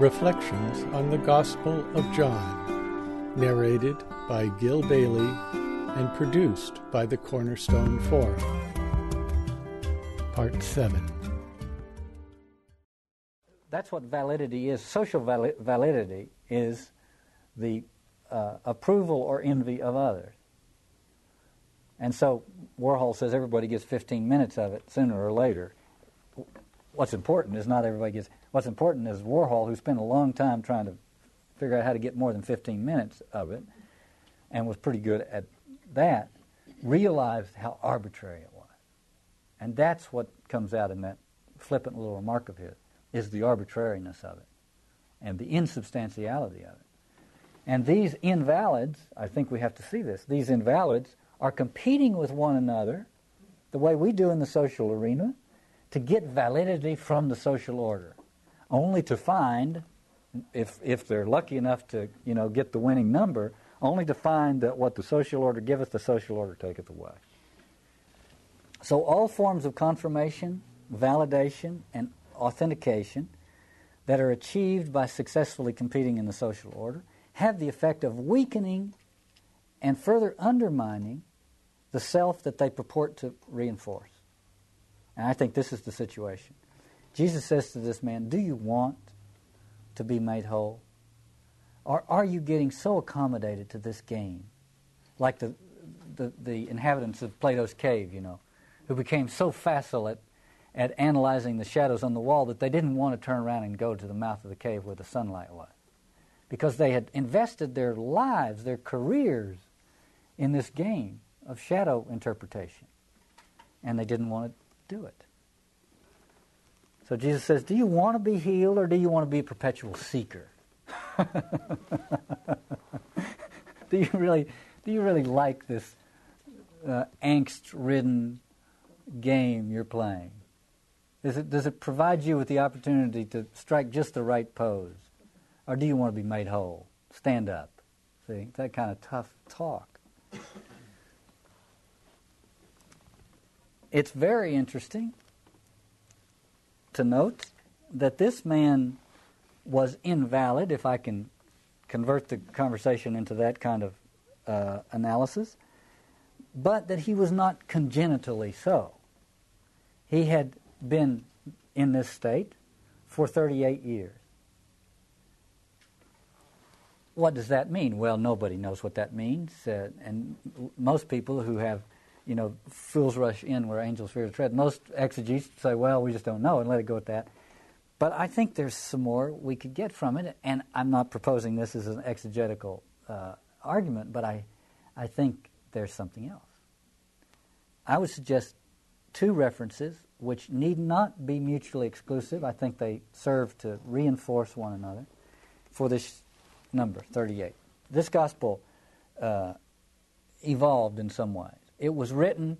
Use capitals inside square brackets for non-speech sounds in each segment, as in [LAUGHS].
Reflections on the Gospel of John, narrated by Gil Bailie and produced by the Cornerstone Forum. Part 7. That's what validity is. Social vali- validity is the uh, approval or envy of others. And so Warhol says everybody gets 15 minutes of it sooner or later. What's important is not everybody gets. What's important is Warhol, who spent a long time trying to figure out how to get more than 15 minutes of it, and was pretty good at that, realized how arbitrary it was. And that's what comes out in that flippant little remark of his, is the arbitrariness of it and the insubstantiality of it. And these invalids, I think we have to see this, these invalids are competing with one another the way we do in the social arena to get validity from the social order, only to find, if, if they're lucky enough to you know, get the winning number, only to find that what the social order giveth, the social order taketh away. So all forms of confirmation, validation, and authentication that are achieved by successfully competing in the social order have the effect of weakening and further undermining the self that they purport to reinforce. And I think this is the situation. Jesus says to this man, Do you want to be made whole? Or are you getting so accommodated to this game? Like the, the, the inhabitants of Plato's cave, you know, who became so facile at, at analyzing the shadows on the wall that they didn't want to turn around and go to the mouth of the cave where the sunlight was because they had invested their lives, their careers in this game of shadow interpretation. And they didn't want to do it. So Jesus says, Do you want to be healed or do you want to be a perpetual seeker? [LAUGHS] do you really do you really like this uh, angst-ridden game you're playing? It, does it provide you with the opportunity to strike just the right pose? Or do you want to be made whole? Stand up. See, that kind of tough talk. It's very interesting to note that this man was invalid, if I can convert the conversation into that kind of uh, analysis, but that he was not congenitally so. He had been in this state for 38 years. What does that mean? Well, nobody knows what that means, uh, and most people who have, you know, fools rush in where angels fear to tread. Most exegetes say, "Well, we just don't know," and let it go at that. But I think there's some more we could get from it, and I'm not proposing this as an exegetical uh, argument, but I, I think there's something else. I would suggest two references which need not be mutually exclusive. I think they serve to reinforce one another for this number, 38. This gospel uh, evolved in some ways. It was written,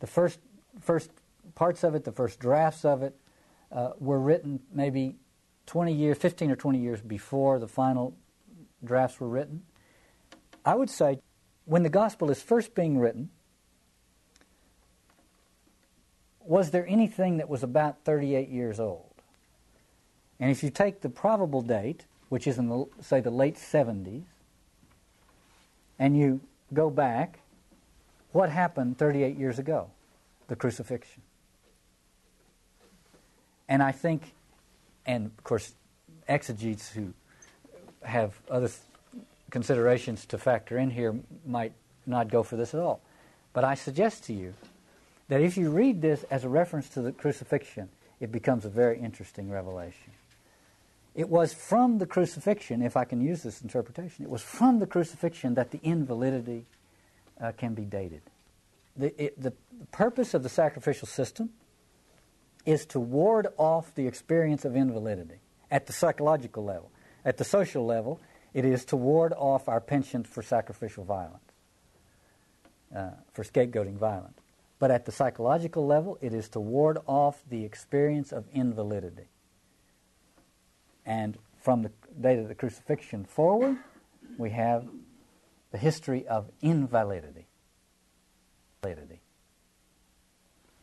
the first, first parts of it, the first drafts of it, uh, were written maybe 20 years, 15 or 20 years before the final drafts were written. I would say when the gospel is first being written, was there anything that was about 38 years old? And if you take the probable date, which is in, the, say, the late 70s, and you go back, what happened 38 years ago? The crucifixion. And I think, and of course, exegetes who have other th- considerations to factor in here might not go for this at all. But I suggest to you that if you read this as a reference to the crucifixion, it becomes a very interesting revelation. It was from the crucifixion, if I can use this interpretation, it was from the crucifixion that the invalidity uh, can be dated. The, it, the purpose of the sacrificial system is to ward off the experience of invalidity at the psychological level. At the social level, it is to ward off our penchant for sacrificial violence, uh, for scapegoating violence. But at the psychological level, it is to ward off the experience of invalidity. And from the date of the crucifixion forward, we have the history of invalidity. Validity.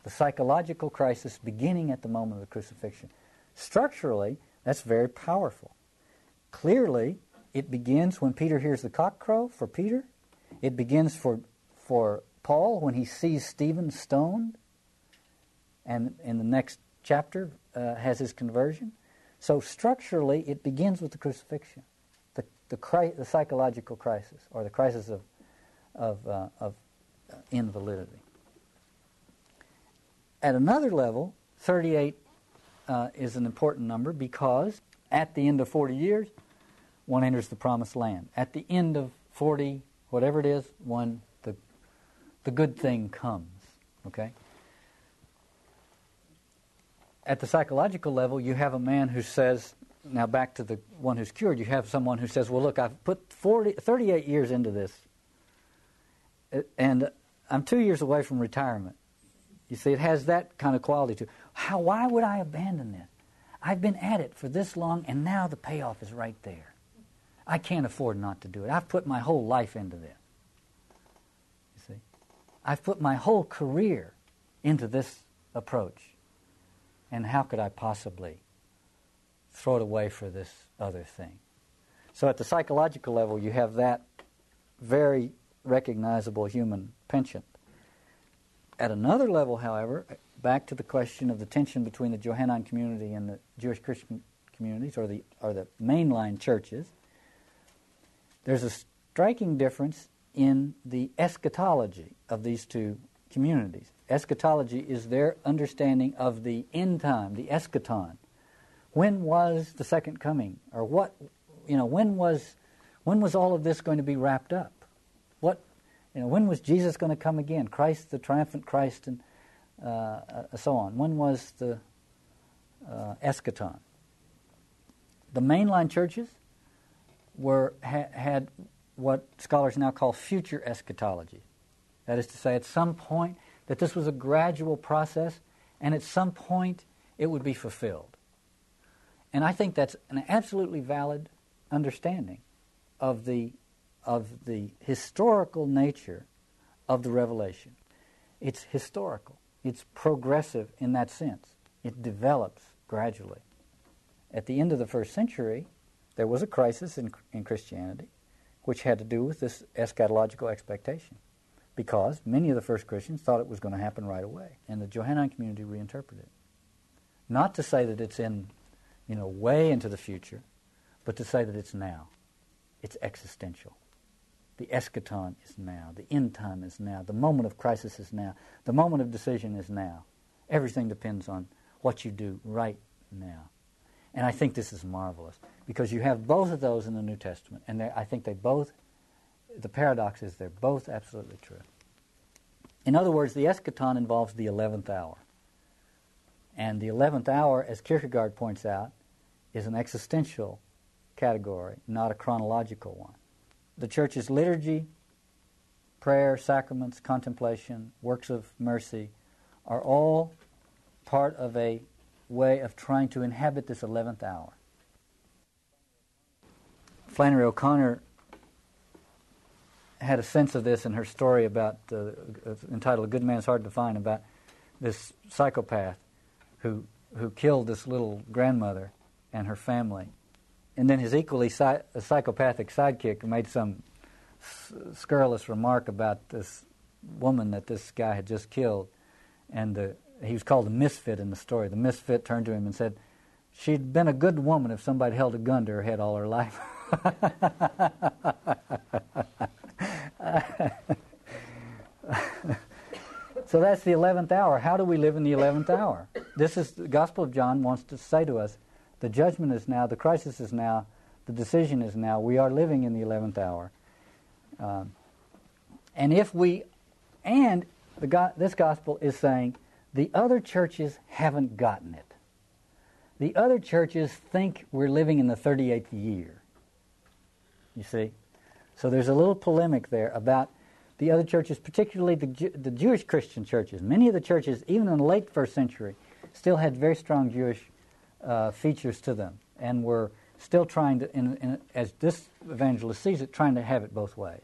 The psychological crisis beginning at the moment of the crucifixion. Structurally, that's very powerful clearly, it begins when Peter hears the cock crow for Peter. It begins for, for Paul when he sees Stephen stoned. And in the next chapter uh, has his conversion. So structurally, it begins with the crucifixion, the, cri- the psychological crisis, or the crisis of, of, uh, of invalidity. At another level, 38 uh, is an important number because at the end of 40 years, one enters the promised land. At the end of 40, whatever it is, one the the good thing comes. Okay? At the psychological level, you have a man who says, now back to the one who's cured, you have someone who says, well, look, I've put 40, 38 years into this, uh, and I'm two years away from retirement. You see, it has that kind of quality to it. How, why would I abandon this? I've been at it for this long, and now the payoff is right there. I can't afford not to do it. I've put my whole life into this. You see? I've put my whole career into this approach. And how could I possibly throw it away for this other thing? So, at the psychological level, you have that very recognizable human penchant. At another level, however, back to the question of the tension between the Johannine community and the Jewish Christian communities, or the, or the mainline churches, there's a striking difference in the eschatology of these two communities. Eschatology is their understanding of the end time, the eschaton. When was the second coming, or what? You know, when was when was all of this going to be wrapped up? What, you know, when was Jesus going to come again? Christ, the triumphant Christ, and uh, uh, so on. When was the uh, eschaton? The mainline churches were ha- had what scholars now call future eschatology. That is to say, at some point, that this was a gradual process, and at some point it would be fulfilled. And I think that's an absolutely valid understanding of the, of the historical nature of the revelation. It's historical, it's progressive in that sense, it develops gradually. At the end of the first century, there was a crisis in, in Christianity which had to do with this eschatological expectation because many of the first Christians thought it was going to happen right away, and the Johannine community reinterpreted it. Not to say that it's in, you know, way into the future, but to say that it's now. It's existential. The eschaton is now. The end time is now. The moment of crisis is now. The moment of decision is now. Everything depends on what you do right now. And I think this is marvelous because you have both of those in the New Testament, and I think they both, the paradox is they're both absolutely true. In other words, the eschaton involves the 11th hour. And the 11th hour, as Kierkegaard points out, is an existential category, not a chronological one. The church's liturgy, prayer, sacraments, contemplation, works of mercy are all part of a way of trying to inhabit this 11th hour. Flannery O'Connor had a sense of this in her story about uh, entitled "A Good Man's Hard to Find" about this psychopath who who killed this little grandmother and her family, and then his equally psy- psychopathic sidekick made some s- scurrilous remark about this woman that this guy had just killed, and the he was called the misfit in the story. The misfit turned to him and said, She'd been a good woman if somebody held a gun to her head all her life. [LAUGHS] so that's the 11th hour. How do we live in the 11th hour? This is the Gospel of John wants to say to us the judgment is now, the crisis is now, the decision is now. We are living in the 11th hour. Um, and if we, and the, this gospel is saying the other churches haven't gotten it. The other churches think we're living in the 38th year. You see? So there's a little polemic there about the other churches, particularly the, the Jewish Christian churches. Many of the churches, even in the late first century, still had very strong Jewish uh, features to them and were still trying to, in, in, as this evangelist sees it, trying to have it both ways.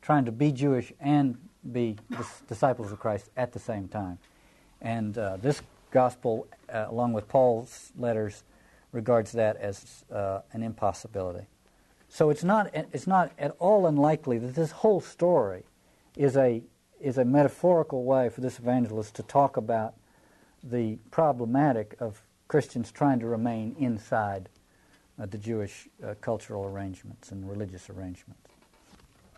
Trying to be Jewish and be disciples of Christ at the same time. And uh, this gospel, uh, along with Paul's letters, regards that as uh, an impossibility. So it's not, it's not at all unlikely that this whole story is a, is a metaphorical way for this evangelist to talk about the problematic of Christians trying to remain inside uh, the Jewish uh, cultural arrangements and religious arrangements.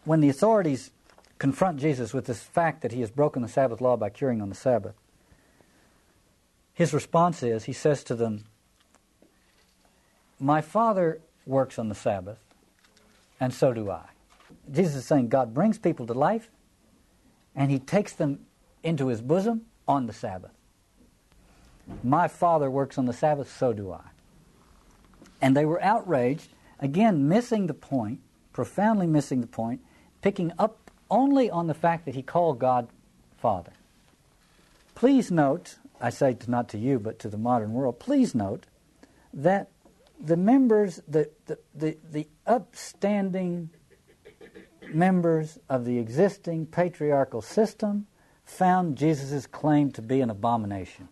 When the authorities confront Jesus with this fact that he has broken the Sabbath law by curing on the Sabbath, his response is he says to them, My Father works on the Sabbath, and so do I. Jesus is saying God brings people to life, and he takes them into his bosom on the Sabbath. My Father works on the Sabbath, so do I. And they were outraged, again, missing the point, profoundly missing the point, picking up only on the fact that he called God Father. Please note, I say not to you, but to the modern world, please note that the members, the, the, the, the upstanding members of the existing patriarchal system found Jesus' claim to be an abomination.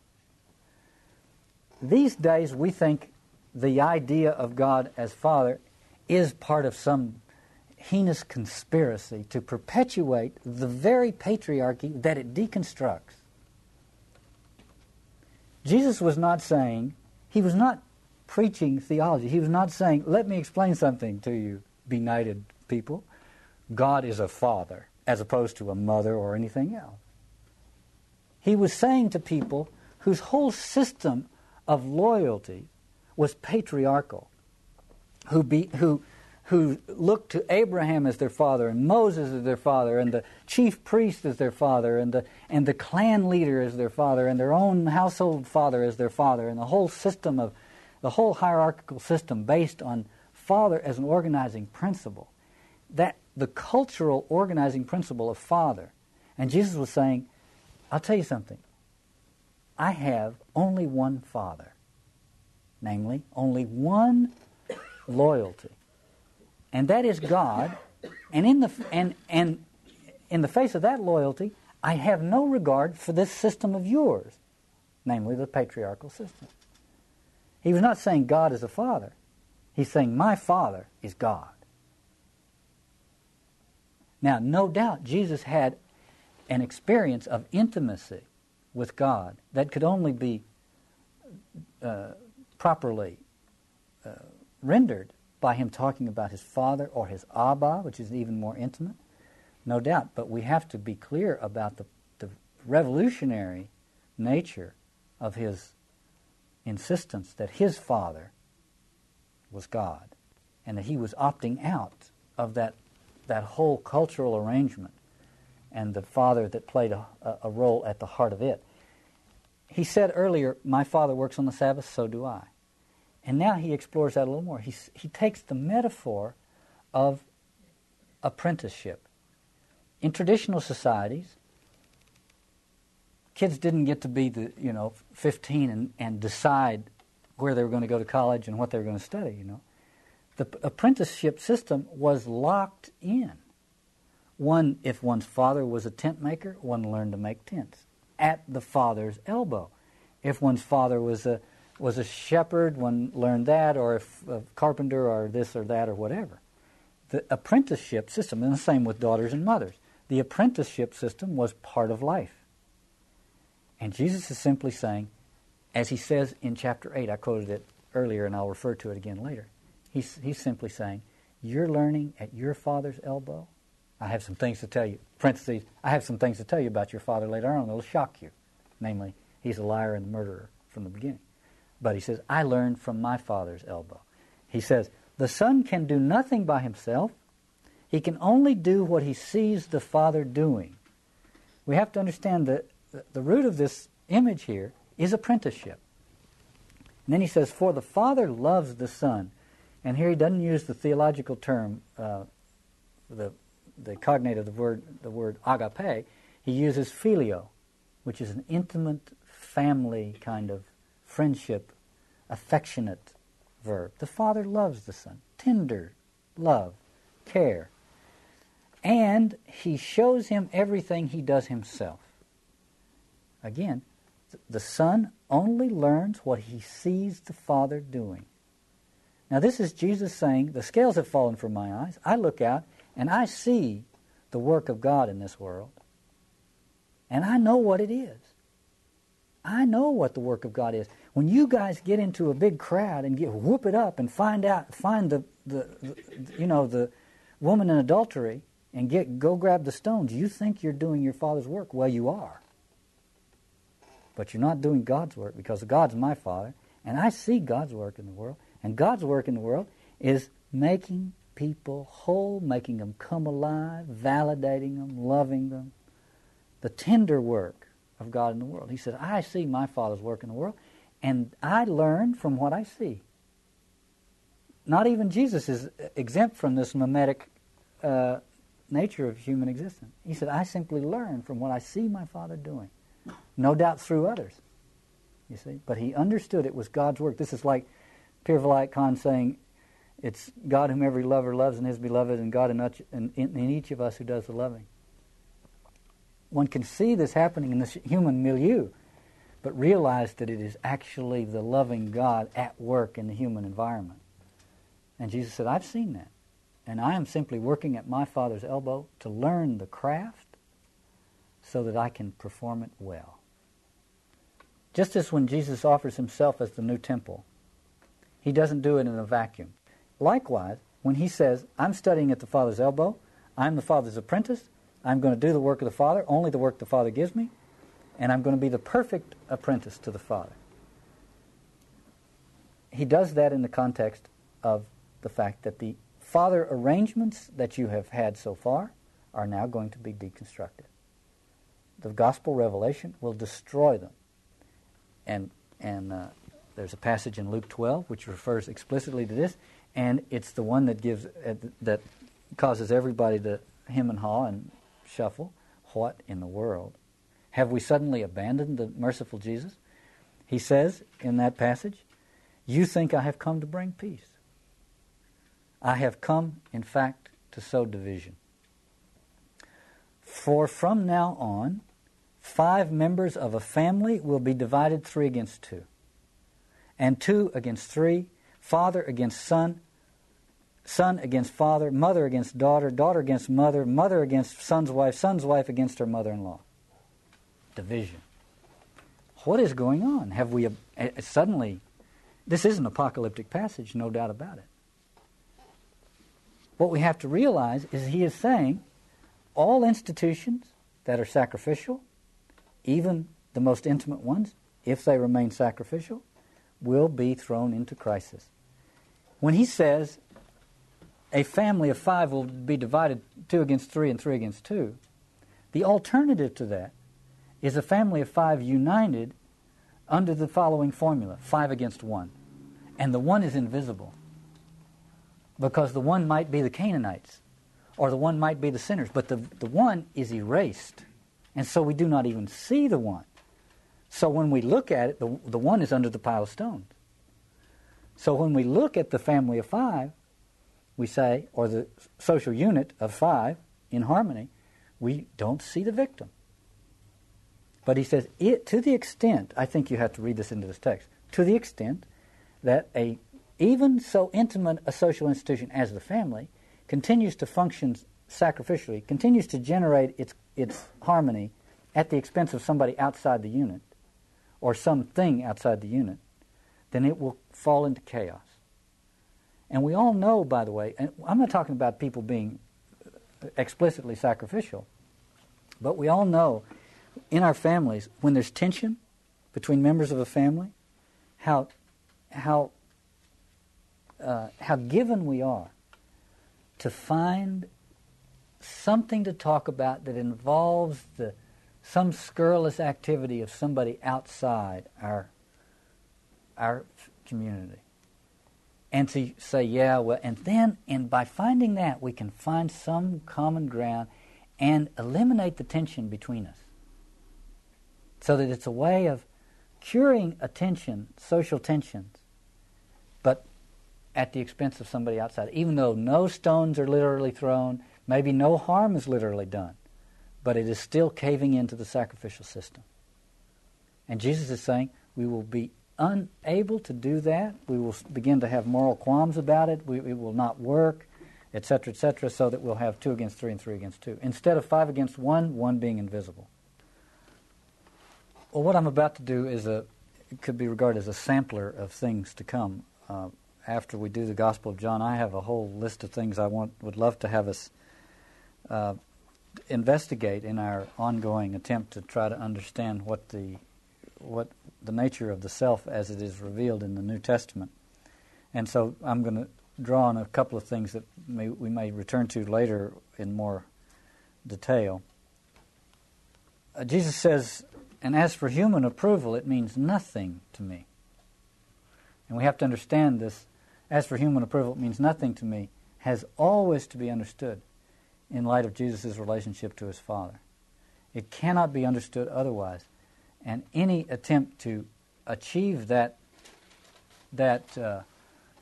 These days, we think the idea of God as Father is part of some heinous conspiracy to perpetuate the very patriarchy that it deconstructs. Jesus was not saying, he was not preaching theology. He was not saying, let me explain something to you, benighted people. God is a father, as opposed to a mother or anything else. He was saying to people whose whole system of loyalty was patriarchal, who, be, who, who looked to Abraham as their father, and Moses as their father, and the chief priest as their father, and the, and the clan leader as their father, and their own household father as their father, and the whole system of the whole hierarchical system based on father as an organizing principle. That the cultural organizing principle of father. And Jesus was saying, I'll tell you something. I have only one father namely, only one loyalty, and that is God. And in the and and in the face of that loyalty, I have no regard for this system of yours, namely the patriarchal system. He was not saying God is a father. He's saying my father is God. Now, no doubt Jesus had an experience of intimacy with God that could only be uh, properly uh, rendered by him talking about his father or his Abba, which is even more intimate, no doubt. But we have to be clear about the, the revolutionary nature of his insistence that his father was God and that he was opting out of that, that whole cultural arrangement and the father that played a, a role at the heart of it. He said earlier, My Father works on the Sabbath, so do I. And now he explores that a little more. He, he takes the metaphor of apprenticeship. In traditional societies, kids didn't get to be the, you know, 15 and, and decide where they were going to go to college and what they were going to study, you know. The apprenticeship system was locked in. One, if one's father was a tent maker, one learned to make tents at the father's elbow. If one's father was a was a shepherd, one learned that, or if a carpenter, or this or that, or whatever. The apprenticeship system, and the same with daughters and mothers. The apprenticeship system was part of life. And Jesus is simply saying, as he says in chapter 8, I quoted it earlier and I'll refer to it again later. He's, he's simply saying, You're learning at your father's elbow, I have some things to tell you. Parentheses, I have some things to tell you about your father later on that'll shock you. Namely, he's a liar and a murderer from the beginning. But he says, I learned from my father's elbow. He says, the son can do nothing by himself. He can only do what he sees the father doing. We have to understand that the root of this image here is apprenticeship. And then he says, For the Father loves the Son. And here he doesn't use the theological term, uh, the the cognate of the word, the word agape, he uses phileo, which is an intimate family kind of friendship, affectionate verb. The Father loves the Son. Tender love, care. And he shows him everything he does himself. Again, the Son only learns what he sees the Father doing. Now, this is Jesus saying, The scales have fallen from my eyes. I look out and I see the work of God in this world. And I know what it is. I know what the work of God is. When you guys get into a big crowd and get whoop it up and find out, find the, the, the you know, the woman in adultery and get go grab the stones, you think you're doing your father's work. Well, you are. But you're not doing God's work because God's my father, and I see God's work in the world. And God's work in the world is making people whole, making them come alive, validating them, loving them. The tender work of God in the world. He said, I see my Father's work in the world, and I learn from what I see. Not even Jesus is exempt from this mimetic uh, nature of human existence. He said, I simply learn from what I see my Father doing. No doubt through others. You see? But he understood it was God's work. This is like Pir Vilayat Khan saying, it's God whom every lover loves and his beloved, and God in, in, in each of us who does the loving. One can see this happening in this human milieu, but realize that it is actually the loving God at work in the human environment. And Jesus said, I've seen that. And I am simply working at my Father's elbow to learn the craft so that I can perform it well. Just as when Jesus offers himself as the new temple, he doesn't do it in a vacuum. Likewise, when he says, I'm studying at the Father's elbow, I'm the Father's apprentice, I'm going to do the work of the Father, only the work the Father gives me, and I'm going to be the perfect apprentice to the Father. He does that in the context of the fact that the Father arrangements that you have had so far are now going to be deconstructed. The gospel revelation will destroy them. And, and uh, there's a passage in Luke 12 which refers explicitly to this, and it's the one that gives uh, that causes everybody to hem and haw and shuffle. What in the world? Have we suddenly abandoned the merciful Jesus? He says in that passage, You think I have come to bring peace. I have come, in fact, to sow division. For from now on, five members of a family will be divided three against two, and two against three, father against son, son against father, mother against daughter, daughter against mother, mother against son's wife, son's wife against her mother in law. Division. What is going on? Have we uh, suddenly, this is an apocalyptic passage, no doubt about it. What we have to realize is he is saying all institutions that are sacrificial, even the most intimate ones, if they remain sacrificial, will be thrown into crisis. When he says a family of five will be divided two against three and three against two. The alternative to that is a family of five united under the following formula five against one. And the one is invisible because the one might be the Canaanites or the one might be the sinners, but the, the one is erased. And so we do not even see the one. So when we look at it, the, the one is under the pile of stones. So when we look at the family of five, we say, or the social unit of five in harmony, we don't see the victim. But he says, it, to the extent, I think you have to read this into this text, to the extent that a even so intimate a social institution as the family continues to function sacrificially, continues to generate its, its harmony at the expense of somebody outside the unit or something outside the unit, then it will fall into chaos. And we all know, by the way, and I'm not talking about people being explicitly sacrificial, but we all know in our families when there's tension between members of a family, how how uh, how given we are to find something to talk about that involves the some scurrilous activity of somebody outside our our community and to say, yeah, well, and then, and by finding that, we can find some common ground and eliminate the tension between us. So that it's a way of curing a tension, social tensions, but at the expense of somebody outside. Even though no stones are literally thrown, maybe no harm is literally done, but it is still caving into the sacrificial system. And Jesus is saying we will be unable to do that, we will begin to have moral qualms about it. We, it will not work, etc., etc., so that we'll have two against three and three against two. Instead of five against one, one being invisible. Well, what I'm about to do is a could be regarded as a sampler of things to come. Uh, after we do the Gospel of John, I have a whole list of things I want would love to have us uh, investigate in our ongoing attempt to try to understand what the what the nature of the self as it is revealed in the New Testament. And so I'm going to draw on a couple of things that may, we may return to later in more detail. Uh, Jesus says, and as for human approval, it means nothing to me. And we have to understand this. As for human approval, it means nothing to me, has always to be understood in light of Jesus' relationship to his Father. It cannot be understood otherwise. And any attempt to achieve that, that uh,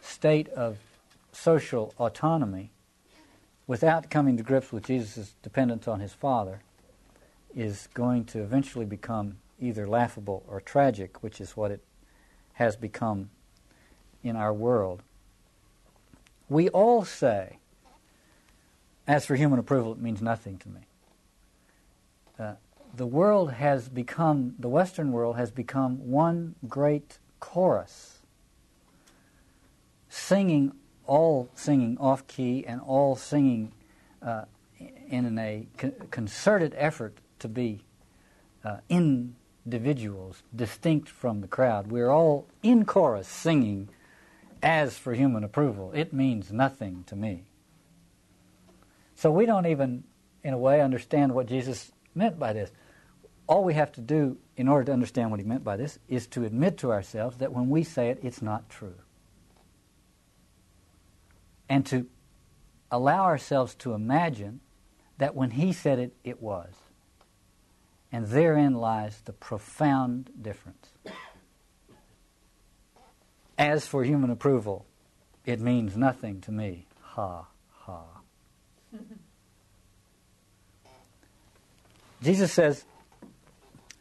state of social autonomy without coming to grips with Jesus' dependence on his Father is going to eventually become either laughable or tragic, which is what it has become in our world. We all say, as for human approval, it means nothing to me. Uh, the world has become, the Western world has become one great chorus, singing, all singing off key and all singing uh, in a concerted effort to be uh, individuals, distinct from the crowd. We're all in chorus singing, as for human approval, it means nothing to me. So we don't even, in a way, understand what Jesus meant by this all we have to do in order to understand what he meant by this is to admit to ourselves that when we say it, it's not true. And to allow ourselves to imagine that when he said it, it was. And therein lies the profound difference. As for human approval, it means nothing to me. Ha, ha. Jesus says,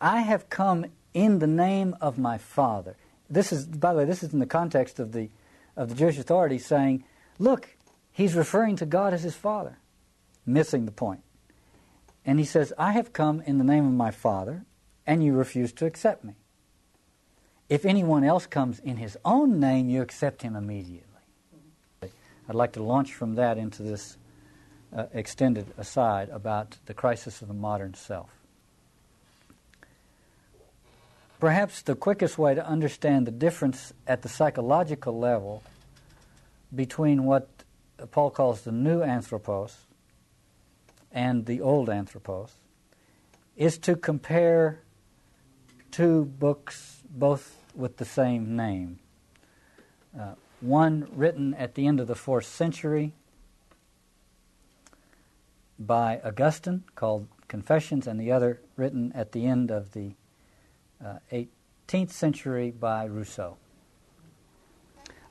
I have come in the name of my Father. This is, by the way, this is in the context of the, of the Jewish authorities saying, look, he's referring to God as his Father, missing the point. And he says, I have come in the name of my Father, and you refuse to accept me. If anyone else comes in his own name, you accept him immediately. I'd like to launch from that into this uh, extended aside about the crisis of the modern self. Perhaps the quickest way to understand the difference at the psychological level between what Paul calls the new anthropos and the old anthropos is to compare two books, both with the same name. Uh, one written at the end of the fourth century by Augustine called Confessions, and the other written at the end of the uh, 18th century by Rousseau.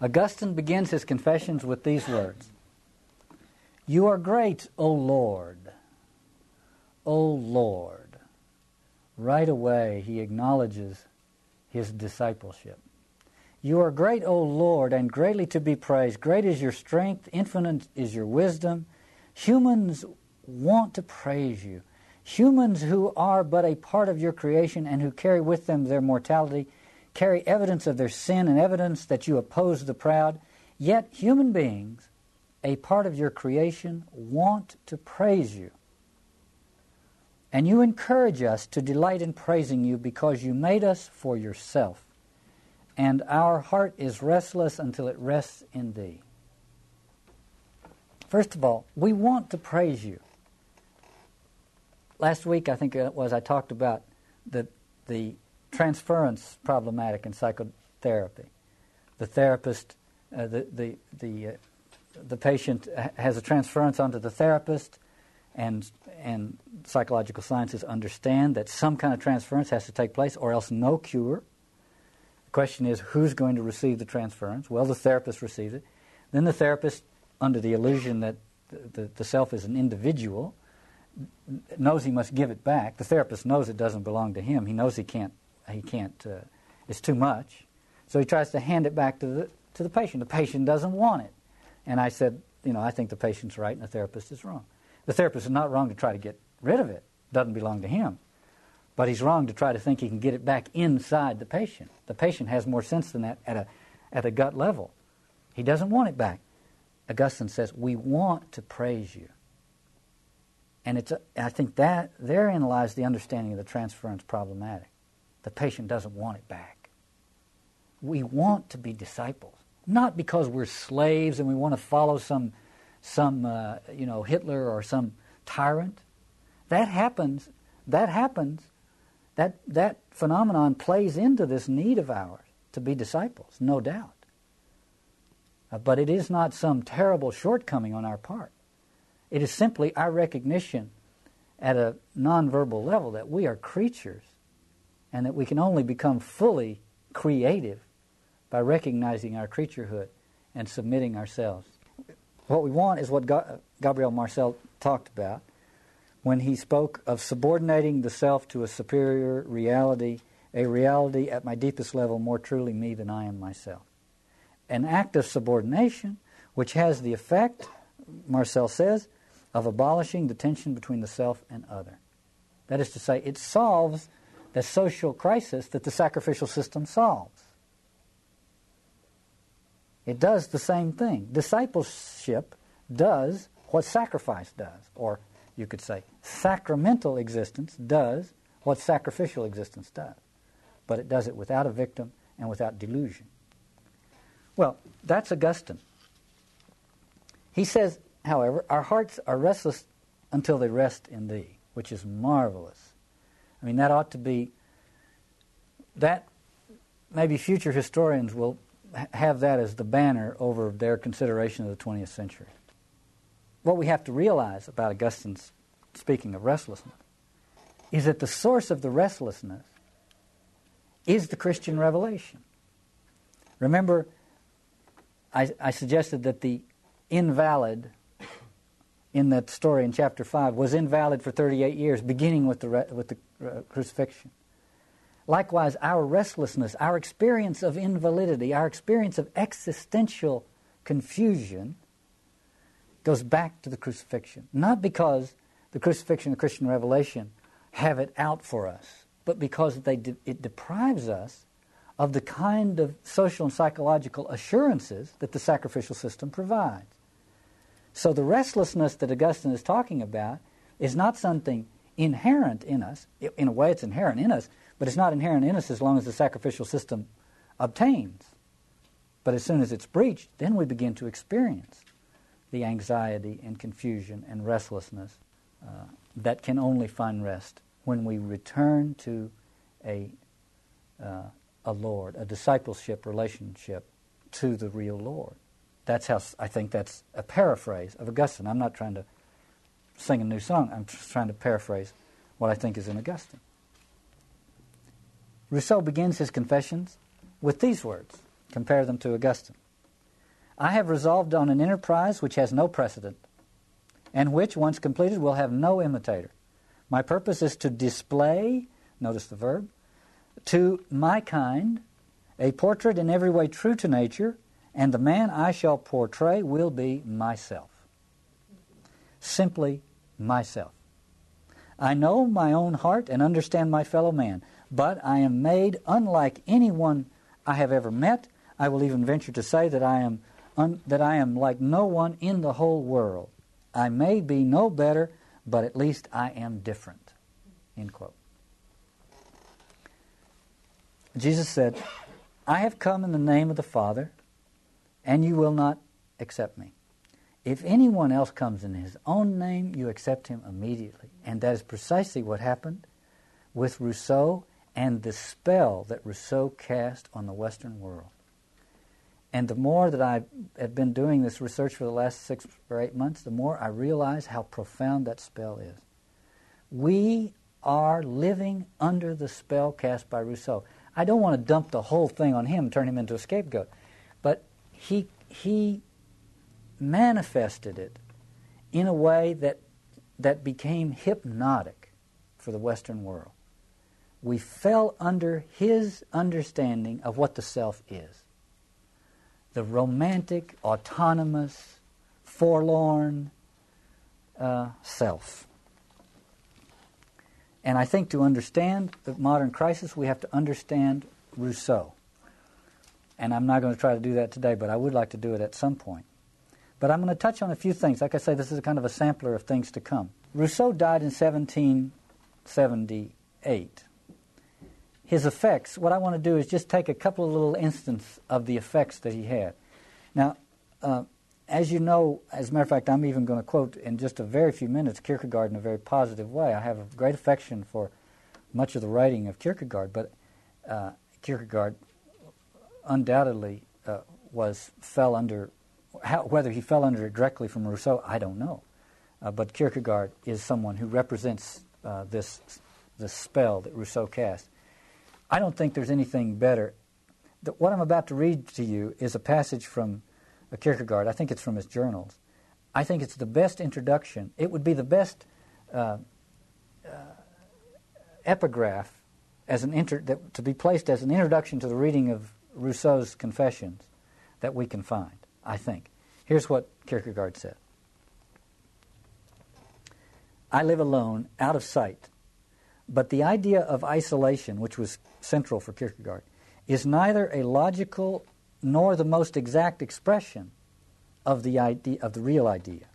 Augustine begins his confessions with these words You are great, O Lord. O Lord. Right away, he acknowledges his discipleship. You are great, O Lord, and greatly to be praised. Great is your strength, infinite is your wisdom. Humans want to praise you. Humans who are but a part of your creation and who carry with them their mortality carry evidence of their sin and evidence that you oppose the proud. Yet human beings, a part of your creation, want to praise you. And you encourage us to delight in praising you because you made us for yourself. And our heart is restless until it rests in thee. First of all, we want to praise you last week, I think it was, I talked about the, the transference problematic in psychotherapy. The therapist, uh, the, the, the, uh, the patient has a transference onto the therapist, and, and psychological sciences understand that some kind of transference has to take place, or else no cure. The question is who's going to receive the transference? Well, the therapist receives it. Then the therapist, under the illusion that the, the, the self is an individual, knows he must give it back. The therapist knows it doesn't belong to him. He knows he can't. He can't. Uh, it's too much. So he tries to hand it back to the, to the patient. The patient doesn't want it. And I said, you know, I think the patient's right and the therapist is wrong. The therapist is not wrong to try to get rid of it. It doesn't belong to him. But he's wrong to try to think he can get it back inside the patient. The patient has more sense than that at a, at a gut level. He doesn't want it back. Augustine says, We want to praise you. And it's I think that therein lies the understanding of the transference problematic. The patient doesn't want it back. We want to be disciples, not because we're slaves and we want to follow some, some uh, you know, Hitler or some tyrant. That happens. That happens. That that phenomenon plays into this need of ours to be disciples, no doubt. Uh, but it is not some terrible shortcoming on our part. It is simply our recognition at a nonverbal level that we are creatures and that we can only become fully creative by recognizing our creaturehood and submitting ourselves. What we want is what Gabriel Marcel talked about when he spoke of subordinating the self to a superior reality, a reality at my deepest level more truly me than I am myself. An act of subordination which has the effect, Marcel says, of abolishing the tension between the self and other. That is to say, it solves the social crisis that the sacrificial system solves. It does the same thing. Discipleship does what sacrifice does, or you could say sacramental existence does what sacrificial existence does. But it does it without a victim and without delusion. Well, that's Augustine. He says however, our hearts are restless until they rest in thee, which is marvelous. I mean, that ought to be, that maybe future historians will have that as the banner over their consideration of the 20th century. What we have to realize about Augustine's speaking of restlessness is that the source of the restlessness is the Christian revelation. Remember, I, I suggested that the invalid in that story in chapter 5 was invalid for 38 years, beginning with the, re- with the uh, crucifixion. Likewise, our restlessness, our experience of invalidity, our experience of existential confusion goes back to the crucifixion. Not because the crucifixion and the Christian revelation have it out for us, but because de- it deprives us of the kind of social and psychological assurances that the sacrificial system provides. So the restlessness that Augustine is talking about is not something inherent in us. In a way, it's inherent in us, but it's not inherent in us as long as the sacrificial system obtains. But as soon as it's breached, then we begin to experience the anxiety and confusion and restlessness uh, that can only find rest when we return to a, uh, a Lord, a discipleship relationship to the real Lord. That's how I think that's a paraphrase of Augustine. I'm not trying to sing a new song. I'm just trying to paraphrase what I think is in Augustine. Rousseau begins his confessions with these words. Compare them to Augustine. I have resolved on an enterprise which has no precedent, and which, once completed, will have no imitator. My purpose is to display, notice the verb, to my kind, a portrait in every way true to nature, and the man I shall portray will be myself. Simply myself. I know my own heart and understand my fellow man, but I am made unlike anyone I have ever met. I will even venture to say that I am un- that I am like no one in the whole world. I may be no better, but at least I am different. End quote. Jesus said, I have come in the name of the Father, and you will not accept me. If anyone else comes in his own name, you accept him immediately. And that is precisely what happened with Rousseau and the spell that Rousseau cast on the Western world. And the more that I have been doing this research for the last six or eight months, the more I realize how profound that spell is. We are living under the spell cast by Rousseau. I don't want to dump the whole thing on him, turn him into a scapegoat, he, he manifested it in a way that, that became hypnotic for the Western world. we fell under his understanding of what the self is. The romantic, autonomous, forlorn uh, self. And I think to understand the modern crisis, we have to understand Rousseau. And I'm not going to try to do that today, but I would like to do it at some point. But I'm going to touch on a few things. Like I say, this is kind of a sampler of things to come. Rousseau died in 1778. His effects, what I want to do is just take a couple of little instances of the effects that he had. Now, uh, as you know, as a matter of fact, I'm even going to quote in just a very few minutes Kierkegaard in a very positive way. I have a great affection for much of the writing of Kierkegaard, but uh, Kierkegaard undoubtedly uh, was fell under how, whether he fell under it directly from Rousseau, I don't know. Uh, but Kierkegaard is someone who represents uh, this this spell that Rousseau cast. I don't think there's anything better. The, what I'm about to read to you is a passage from Kierkegaard. I think it's from his journals. I think it's the best introduction. It would be the best uh, uh, epigraph as an inter- that, to be placed as an introduction to the reading of Rousseau's Confessions that we can find, I think. Here's what Kierkegaard said I live alone, out of sight. But the idea of isolation, which was central for Kierkegaard, is neither a logical nor the most exact expression of the idea of the real idea.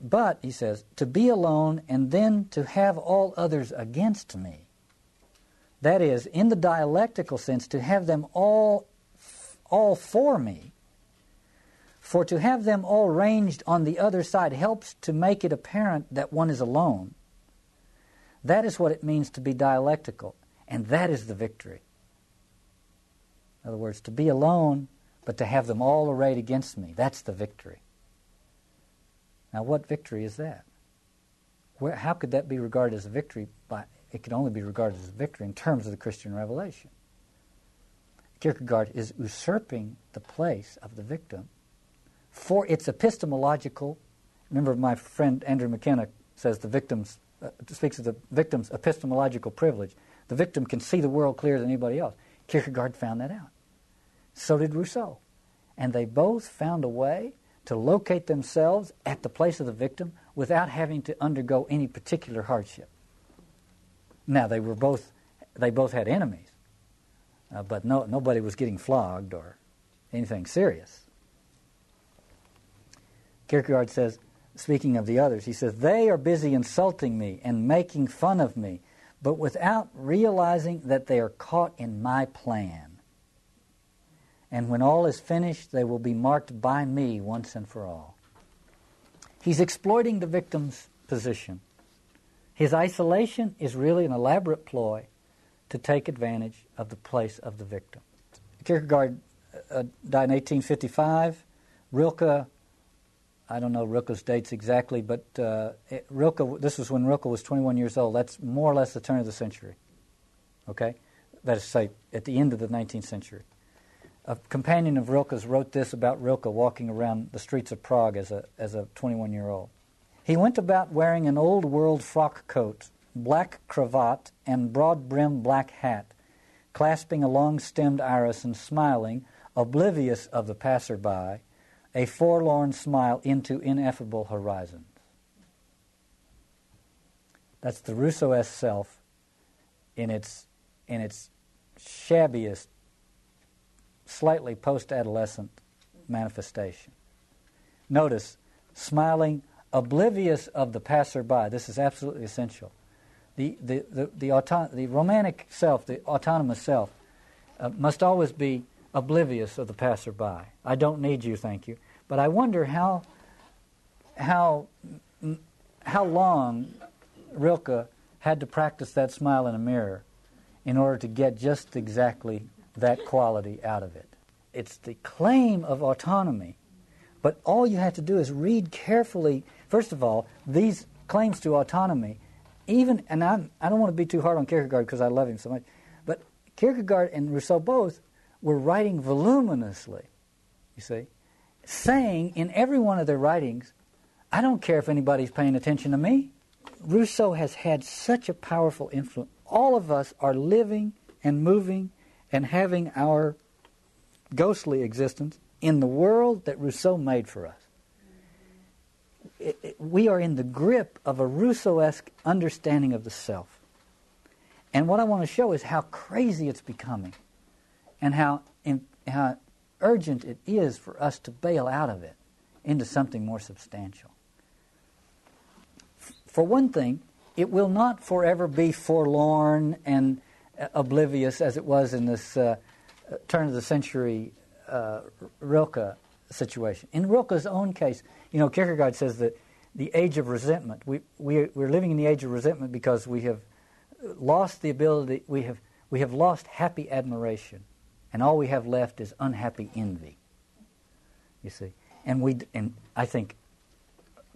But, he says, to be alone and then to have all others against me. That is, in the dialectical sense, to have them all, all for me. For to have them all ranged on the other side helps to make it apparent that one is alone. That is what it means to be dialectical, and that is the victory. In other words, to be alone, but to have them all arrayed against me, that's the victory. Now, what victory is that? Where, how could that be regarded as a victory? By, it can only be regarded as a victory in terms of the Christian revelation. Kierkegaard is usurping the place of the victim for its epistemological. Remember, my friend Andrew McKenna says the victim's uh, speaks of the victim's epistemological privilege. The victim can see the world clearer than anybody else. Kierkegaard found that out. So did Rousseau. And they both found a way to locate themselves at the place of the victim without having to undergo any particular hardship. Now they were both they both had enemies, uh, but no, nobody was getting flogged or anything serious. Kierkegaard says, speaking of the others, he says, They are busy insulting me and making fun of me, but without realizing that they are caught in my plan and when all is finished, they will be marked by me once and for all. He's exploiting the victim's position. His isolation is really an elaborate ploy to take advantage of the place of the victim. Kierkegaard uh, died in 1855. Rilke, I don't know Rilke's dates exactly, but uh, Rilke, this was when Rilke was 21 years old. That's more or less the turn of the century. Okay? That is to say, at the end of the 19th century a companion of Rilke's wrote this about Rilke walking around the streets of Prague as a, as a 21 year old. He went about wearing an old world frock coat, black cravat, and broad brimmed black hat, clasping a long stemmed iris and smiling, oblivious of the passer-by, a forlorn smile into ineffable horizons. That's the Rousseau-esque self in its, in its shabbiest slightly post adolescent manifestation. Notice, smiling, oblivious of the passerby. This is absolutely essential. The, the, the, the, auto- the romantic self, the autonomous self, uh, must always be oblivious of the passerby. I don't need you, thank you. But I wonder how, how, how long Rilke had to practice that smile in a mirror in order to get just exactly that quality out of it. It's the claim of autonomy. But all you have to do is read carefully, first of all, these claims to autonomy, even, and I'm, I don't want to be too hard on Kierkegaard because I love him so much, but Kierkegaard and Rousseau both were writing voluminously, you see, saying in every one of their writings, I don't care if anybody's paying attention to me. Rousseau has had such a powerful influence. all of us are living and moving and having our ghostly existence in the world that Rousseau made for us. It, it, we are in the grip of a Rousseau esque understanding of the self. And what I want to show is how crazy it's becoming and how, in, how urgent it is for us to bail out of it into something more substantial. For one thing, it will not forever be forlorn and uh, oblivious as it was in this uh, turn of the century uh, Rilke situation. In Rilke's own case, you know, Kierkegaard says that the age of resentment, we, we, we're living in the age of resentment because we have lost the ability, we have, we have lost happy admiration, and all we have left is unhappy envy. You see? And, we, and I think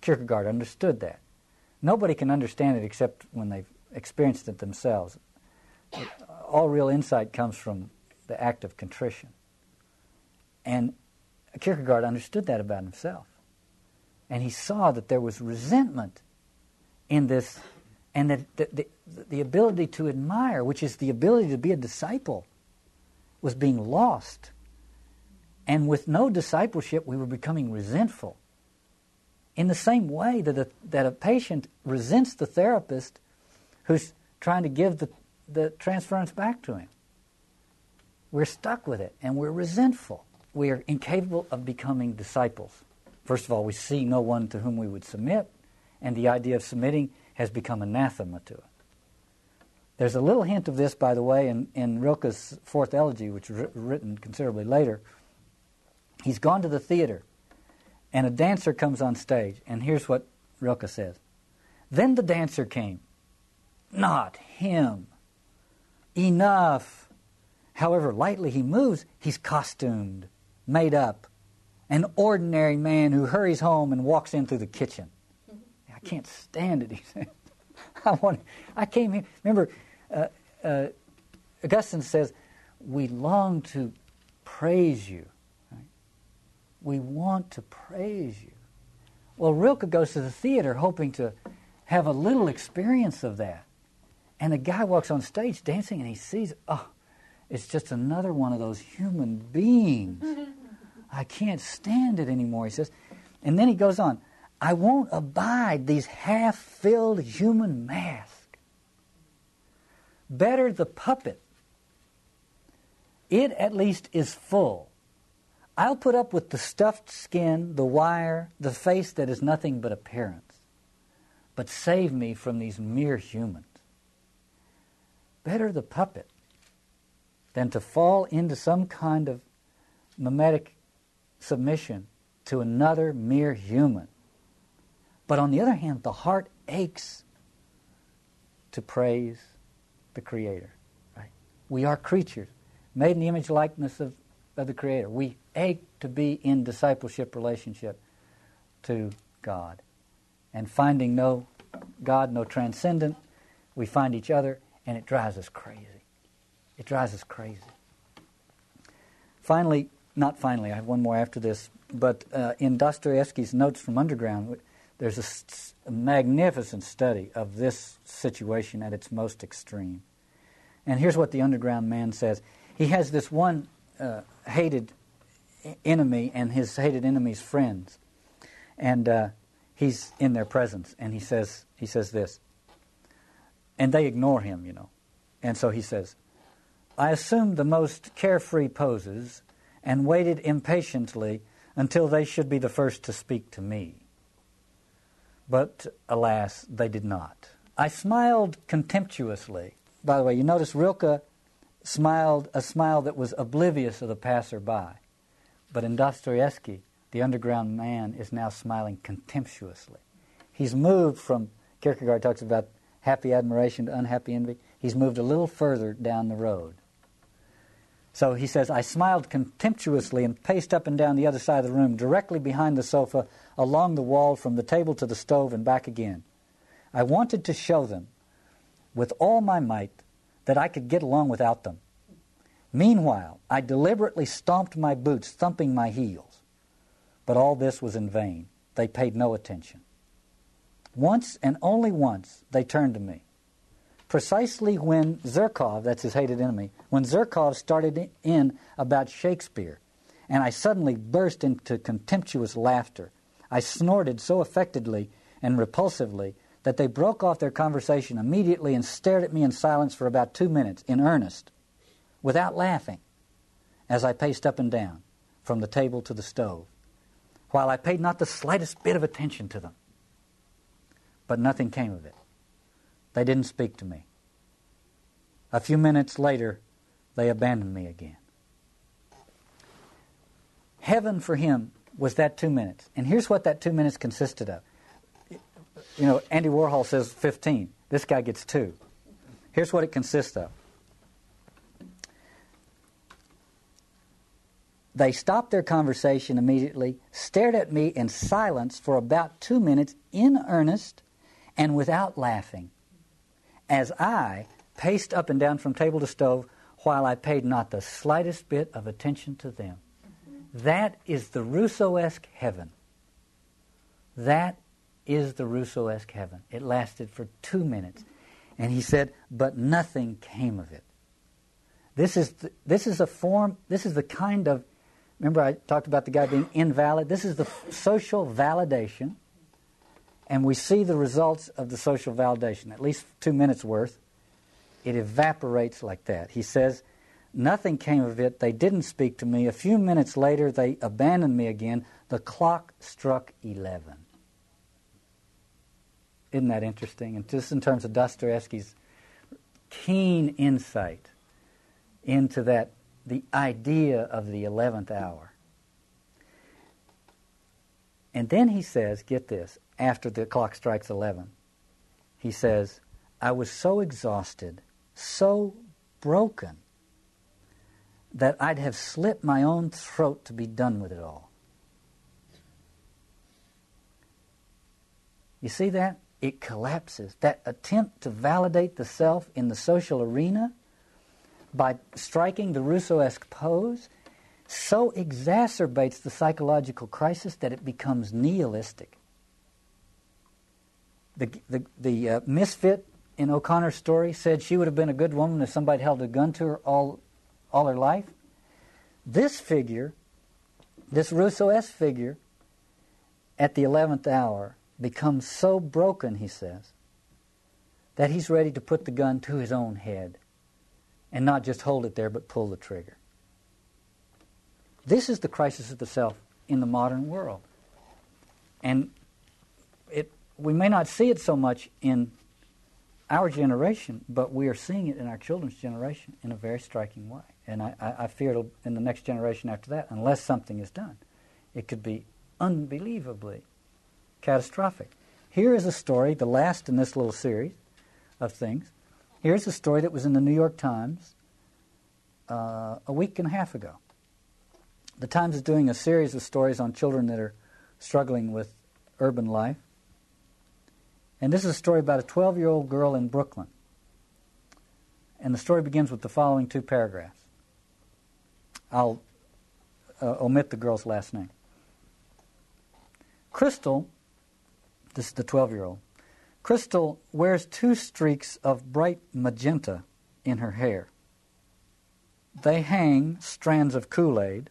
Kierkegaard understood that. Nobody can understand it except when they've experienced it themselves. All real insight comes from the act of contrition. And Kierkegaard understood that about himself. And he saw that there was resentment in this, and that the, the, the ability to admire, which is the ability to be a disciple, was being lost. And with no discipleship, we were becoming resentful in the same way that a, that a patient resents the therapist who's trying to give the, the transference back to him. We're stuck with it and we're resentful. We are incapable of becoming disciples. First of all, we see no one to whom we would submit, and the idea of submitting has become anathema to it. There's a little hint of this, by the way, in, in Rilke's Fourth Elegy, which was written considerably later. He's gone to the theater and a dancer comes on stage. And here's what Rilke says Then the dancer came. Not him. Enough. However lightly he moves, he's costumed, made up. An ordinary man who hurries home and walks in through the kitchen. I can't stand it, he said. [LAUGHS] I, want, I came here. Remember, uh, uh, Augustine says, We long to praise you we want to praise you. Well, Rilke goes to the theater hoping to have a little experience of that. And a guy walks on stage dancing and he sees, oh, it's just another one of those human beings. I can't stand it anymore, he says. And then he goes on, I won't abide these half filled human masks. Better the puppet. It at least is full I'll put up with the stuffed skin, the wire, the face that is nothing but appearance. But save me from these mere humans. Better the puppet than to fall into some kind of mimetic submission to another mere human. But on the other hand, the heart aches to praise the Creator. Right? We are creatures made in the image likeness of, of the Creator. We ache to be in discipleship relationship to God. And finding no God, no transcendent, we find each other, and it drives us crazy. It drives us crazy. Finally, not finally, I have one more after this, but uh, in Dostoevsky's Notes from Underground, there's a, a magnificent study of this situation at its most extreme. And here's what the underground man says. He has this one uh, hated enemy and his hated enemy's friends. And uh, he's in their presence, and he says, he says this. And they ignore him, you know. And so he says, I assumed the most carefree poses and waited impatiently until they should be the first to speak to me. But alas, they did not. I smiled contemptuously. By the way, you notice Rilke smiled a smile that was oblivious of the passerby. But in Dostoevsky, the underground man is now smiling contemptuously. He's moved from, Kierkegaard talks about happy admiration to unhappy envy. He's moved a little further down the road. So he says, I smiled contemptuously and paced up and down the other side of the room, directly behind the sofa, along the wall, from the table to the stove, and back again. I wanted to show them, with all my might, that I could get along without them. Meanwhile, I deliberately stomped my boots, thumping my heels. But all this was in vain. They paid no attention. Once and only once they turned to me. Precisely when Zverkov, that's his hated enemy, when Zverkov started in about Shakespeare, and I suddenly burst into contemptuous laughter. I snorted so affectedly and repulsively that they broke off their conversation immediately and stared at me in silence for about two minutes, in earnest, without laughing, as I paced up and down from the table to the stove, while I paid not the slightest bit of attention to them. But nothing came of it. They didn't speak to me. A few minutes later, they abandoned me again. Heaven for him was that two minutes. And here's what that two minutes consisted of. You know, Andy Warhol says 15. This guy gets two. Here's what it consists of. They stopped their conversation immediately, stared at me in silence for about two minutes in earnest and without laughing, as I paced up and down from table to stove while I paid not the slightest bit of attention to them. That is the Rousseau-esque heaven. That is the Rousseau-esque heaven. It lasted for two minutes. And he said, but nothing came of it. This is, the, this is a form, this is the kind of, remember I talked about the guy being invalid? This is the social validation. And we see the results of the social validation, at least two minutes worth. It evaporates like that. He says, Nothing came of it. They didn't speak to me. A few minutes later, they abandoned me again. The clock struck 11. Isn't that interesting? And just in terms of Dostoevsky's keen insight into that, the idea of the 11th hour. And then he says, get this, after the clock strikes 11, he says, I was so exhausted, so broken that I'd have slit my own throat to be done with it all. You see that? It collapses. That attempt to validate the self in the social arena by striking the Rousseau-esque pose so exacerbates the psychological crisis that it becomes nihilistic. The, the, the uh, misfit in O'Connor's story said she would have been a good woman if somebody held a gun to her all all her life. This figure, this Rousseau-esque figure, at the 11th hour becomes so broken, he says, that he's ready to put the gun to his own head and not just hold it there but pull the trigger. This is the crisis of the self in the modern world. And it, we may not see it so much in our generation, but we are seeing it in our children's generation in a very striking way. And I, I, fear it'll, in the next generation after that, unless something is done, it could be unbelievably catastrophic. Here is a story, the last in this little series of things. Here's a story that was in the New York Times uh, a week and a half ago. The Times is doing a series of stories on children that are struggling with urban life. And this is a story about a 12 year old girl in Brooklyn. And the story begins with the following two paragraphs. I'll uh, omit the girl's last name. Crystal, this is the 12 year old, Crystal wears two streaks of bright magenta in her hair. They hang strands of Kool Aid,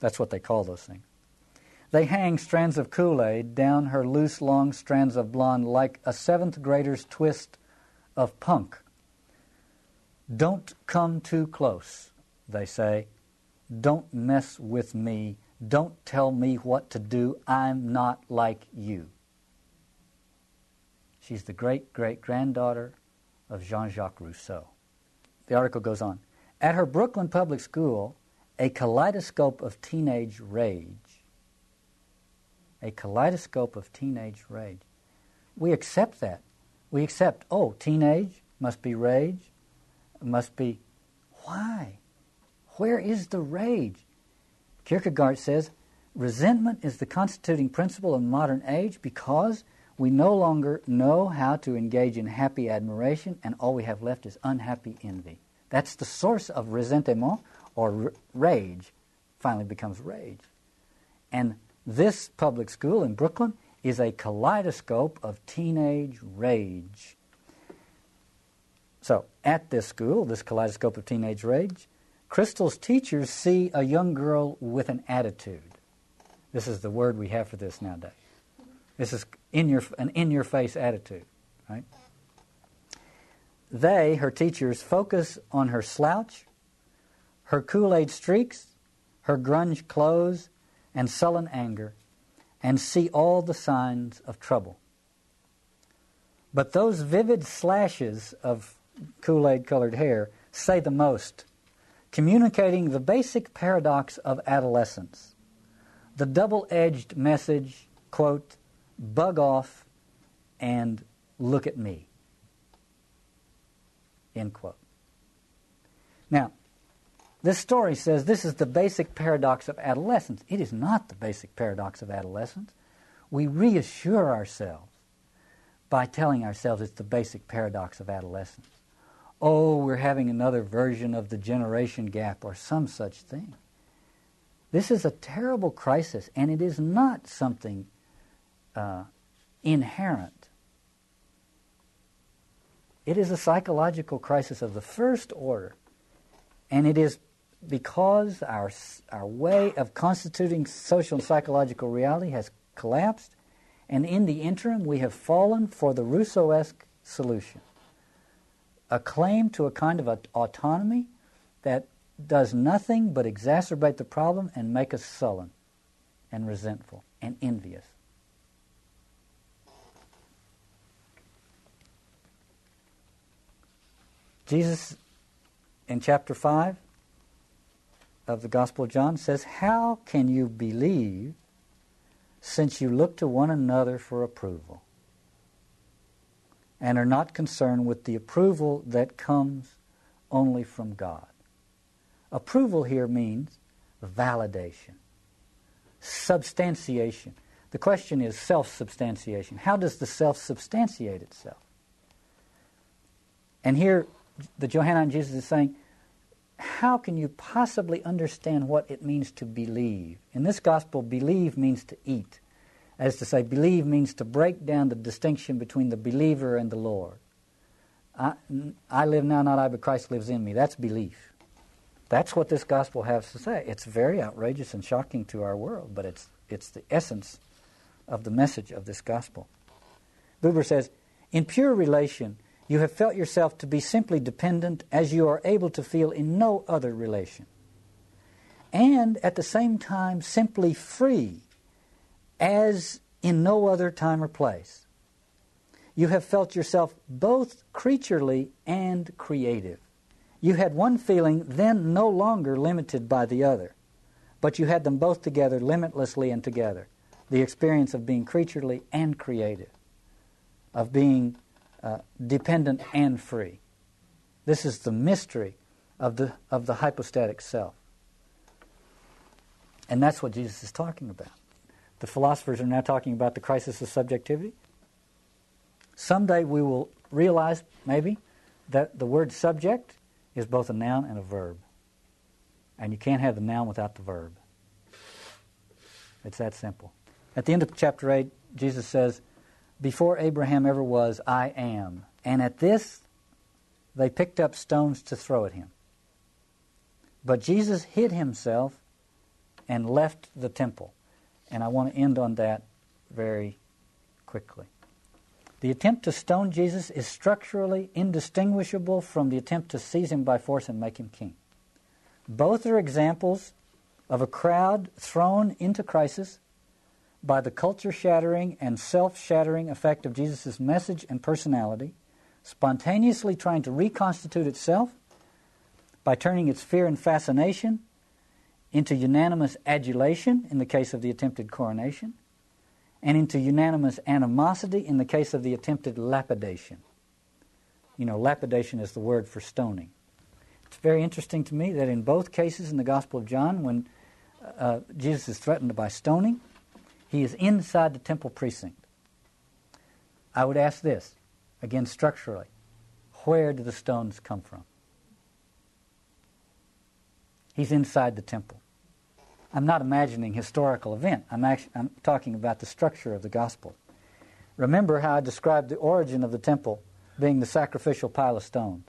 that's what they call those things. They hang strands of Kool Aid down her loose, long strands of blonde like a seventh grader's twist of punk. Don't come too close, they say, don't mess with me. Don't tell me what to do. I'm not like you. She's the great great granddaughter of Jean Jacques Rousseau. The article goes on. At her Brooklyn public school, a kaleidoscope of teenage rage. A kaleidoscope of teenage rage. We accept that. We accept, oh, teenage must be rage, must be. Why? Where is the rage? Kierkegaard says resentment is the constituting principle of modern age because we no longer know how to engage in happy admiration, and all we have left is unhappy envy. That's the source of resentment or rage, finally becomes rage. And this public school in Brooklyn is a kaleidoscope of teenage rage. So, at this school, this kaleidoscope of teenage rage, Crystal's teachers see a young girl with an attitude. This is the word we have for this nowadays. This is in your, an in your face attitude, right? They, her teachers, focus on her slouch, her Kool Aid streaks, her grunge clothes, and sullen anger, and see all the signs of trouble. But those vivid slashes of Kool Aid colored hair say the most, communicating the basic paradox of adolescence. The double edged message, quote, bug off and look at me. End quote. Now, this story says this is the basic paradox of adolescence. It is not the basic paradox of adolescence. We reassure ourselves by telling ourselves it's the basic paradox of adolescence. Oh, we're having another version of the generation gap or some such thing. This is a terrible crisis, and it is not something uh, inherent. It is a psychological crisis of the first order, and it is because our, our way of constituting social and psychological reality has collapsed, and in the interim we have fallen for the Rousseau-esque solution. A claim to a kind of a, autonomy that does nothing but exacerbate the problem and make us sullen and resentful and envious. Jesus in chapter 5 of the Gospel of John says, How can you believe since you look to one another for approval and are not concerned with the approval that comes only from God? Approval here means validation, substantiation. The question is self substantiation. How does the self substantiate itself? And here, the Johannine Jesus is saying, how can you possibly understand what it means to believe? In this gospel, believe means to eat. As to say, believe means to break down the distinction between the believer and the Lord. I, I live now, not I, but Christ lives in me. That's belief. That's what this gospel has to say. It's very outrageous and shocking to our world, but it's, it's the essence of the message of this gospel. Buber says, in pure relation, you have felt yourself to be simply dependent as you are able to feel in no other relation. And at the same time, simply free as in no other time or place. You have felt yourself both creaturely and creative. You had one feeling then no longer limited by the other, but you had them both together limitlessly and together. The experience of being creaturely and creative, of being uh, dependent and free. This is the mystery of the, of the hypostatic self. And that's what Jesus is talking about. The philosophers are now talking about the crisis of subjectivity. Someday we will realize, maybe, that the word subject is both a noun and a verb. And you can't have the noun without the verb. It's that simple. At the end of chapter 8, Jesus says, before Abraham ever was, I am. And at this, they picked up stones to throw at him. But Jesus hid himself and left the temple. And I want to end on that very quickly. The attempt to stone Jesus is structurally indistinguishable from the attempt to seize him by force and make him king. Both are examples of a crowd thrown into crisis by the culture shattering and self shattering effect of Jesus' message and personality, spontaneously trying to reconstitute itself by turning its fear and fascination into unanimous adulation in the case of the attempted coronation, and into unanimous animosity in the case of the attempted lapidation. You know, lapidation is the word for stoning. It's very interesting to me that in both cases in the Gospel of John, when uh, Jesus is threatened by stoning, he is inside the temple precinct. I would ask this, again structurally where do the stones come from? He's inside the temple. I'm not imagining historical event. I'm, actually, I'm talking about the structure of the gospel. Remember how I described the origin of the temple being the sacrificial pile of stones.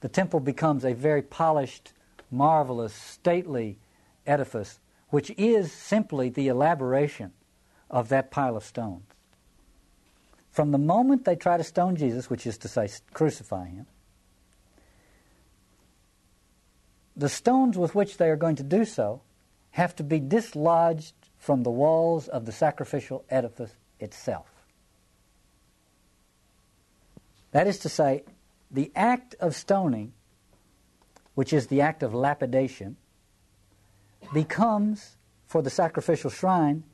The temple becomes a very polished, marvelous, stately edifice, which is simply the elaboration of that pile of stones. From the moment they try to stone Jesus, which is to say, crucify him, the stones with which they are going to do so have to be dislodged from the walls of the sacrificial edifice itself. That is to say, the act of stoning, which is the act of lapidation, becomes, for the sacrificial shrine,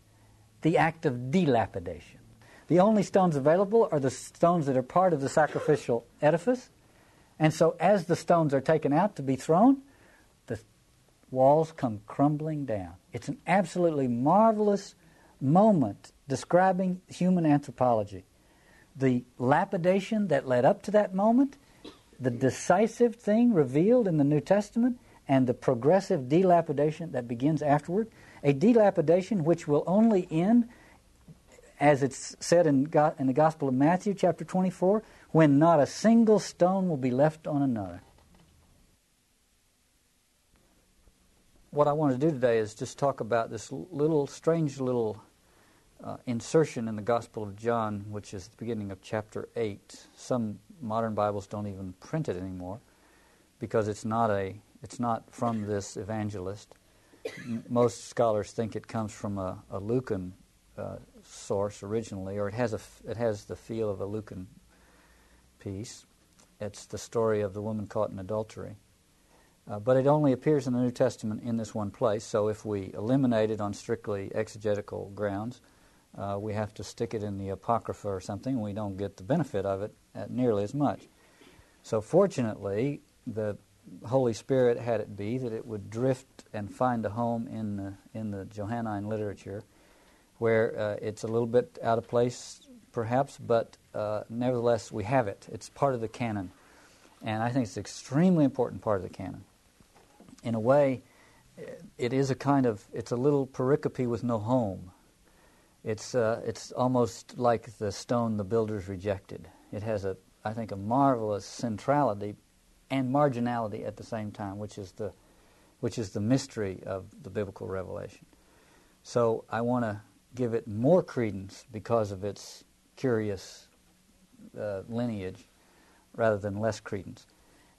the act of dilapidation. The only stones available are the stones that are part of the sacrificial edifice, and so as the stones are taken out to be thrown, the walls come crumbling down. It's an absolutely marvelous moment describing human anthropology the lapidation that led up to that moment, the decisive thing revealed in the New Testament, and the progressive dilapidation that begins afterward. A dilapidation which will only end, as it's said in, in the Gospel of Matthew, chapter 24, when not a single stone will be left on another. What I want to do today is just talk about this little, strange little uh, insertion in the Gospel of John, which is the beginning of chapter 8. Some modern Bibles don't even print it anymore because it's not, a, it's not from this evangelist. Most scholars think it comes from a, a Lucan uh, source originally, or it has, a, it has the feel of a Lucan piece. It's the story of the woman caught in adultery. Uh, but it only appears in the New Testament in this one place, so if we eliminate it on strictly exegetical grounds, uh, we have to stick it in the Apocrypha or something, and we don't get the benefit of it nearly as much. So, fortunately, the Holy Spirit had it be that it would drift and find a home in the, in the Johannine literature, where uh, it's a little bit out of place, perhaps, but uh, nevertheless we have it. It's part of the canon, and I think it's an extremely important part of the canon. In a way, it is a kind of it's a little pericope with no home. It's, uh, it's almost like the stone the builders rejected. It has, a, I think, a marvelous centrality and marginality at the same time, which is the, which is the mystery of the biblical revelation. So I want to give it more credence because of its curious uh, lineage rather than less credence.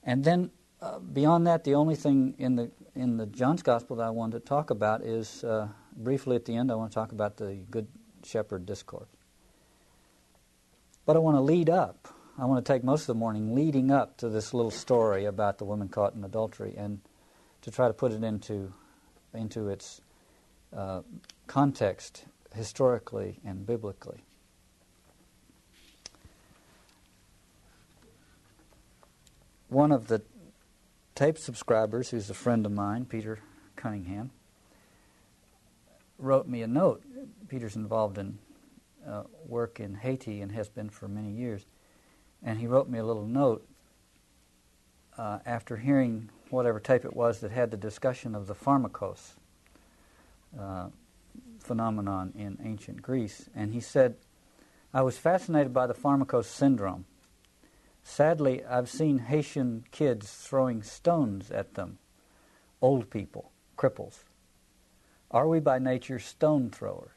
And then uh, beyond that, the only thing in the in the John's Gospel that I want to talk about is uh, briefly at the end. I want to talk about the Good Shepherd discourse. But I want to lead up. I want to take most of the morning leading up to this little story about the woman caught in adultery and to try to put it into into its uh, context historically and biblically. One of the tape subscribers, who's a friend of mine, Peter Cunningham, wrote me a note. Peter's involved in uh, work in Haiti and has been for many years. And he wrote me a little note uh, after hearing whatever tape it was that had the discussion of the pharmakos uh, phenomenon in ancient Greece. And he said, I was fascinated by the pharmakos syndrome. Sadly, I've seen Haitian kids throwing stones at them, old people, cripples. Are we by nature stone throwers?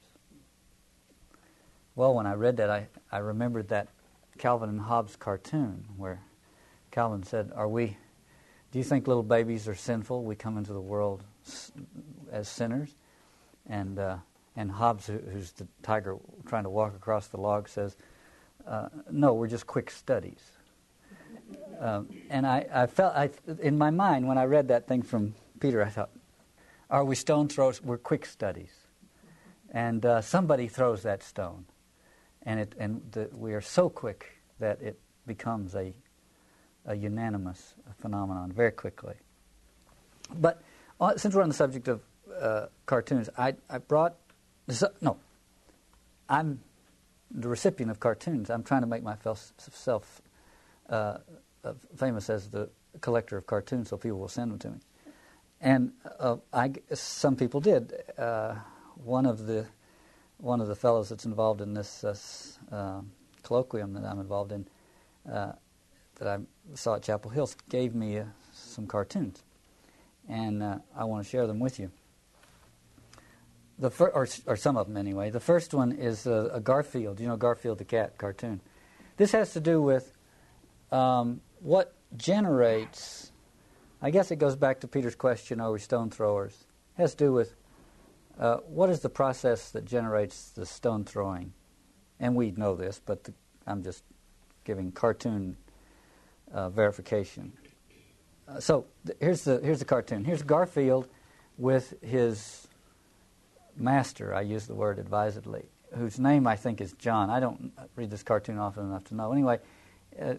Well, when I read that, I, I remembered that Calvin and Hobbes cartoon where Calvin said, Are we, do you think little babies are sinful? We come into the world as sinners? And, uh, and Hobbes, who's the tiger trying to walk across the log, says, uh, No, we're just quick studies. Um, and I, I felt, I, in my mind, when I read that thing from Peter, I thought, are we stone throwers? We're quick studies. And uh, somebody throws that stone. And, it, and the, we are so quick that it becomes a, a unanimous phenomenon very quickly. But uh, since we're on the subject of uh, cartoons, I, I brought. No, I'm the recipient of cartoons. I'm trying to make myself uh, uh, famous as the collector of cartoons, so people will send them to me. And uh, I, some people did. Uh, one of the one of the fellows that's involved in this uh, uh colloquium that I'm involved in uh, that I saw at Chapel Hill gave me uh, some cartoons, and I want to share them with you. The fir- or, or some of them anyway. The first one is a, a Garfield. You know Garfield the cat cartoon. This has to do with um, what generates. I guess it goes back to Peter's question: Are we stone throwers? It has to do with uh, what is the process that generates the stone throwing? And we know this, but the, I'm just giving cartoon uh, verification. Uh, so th- here's the here's the cartoon. Here's Garfield with his master. I use the word advisedly, whose name I think is John. I don't read this cartoon often enough to know. Anyway, uh,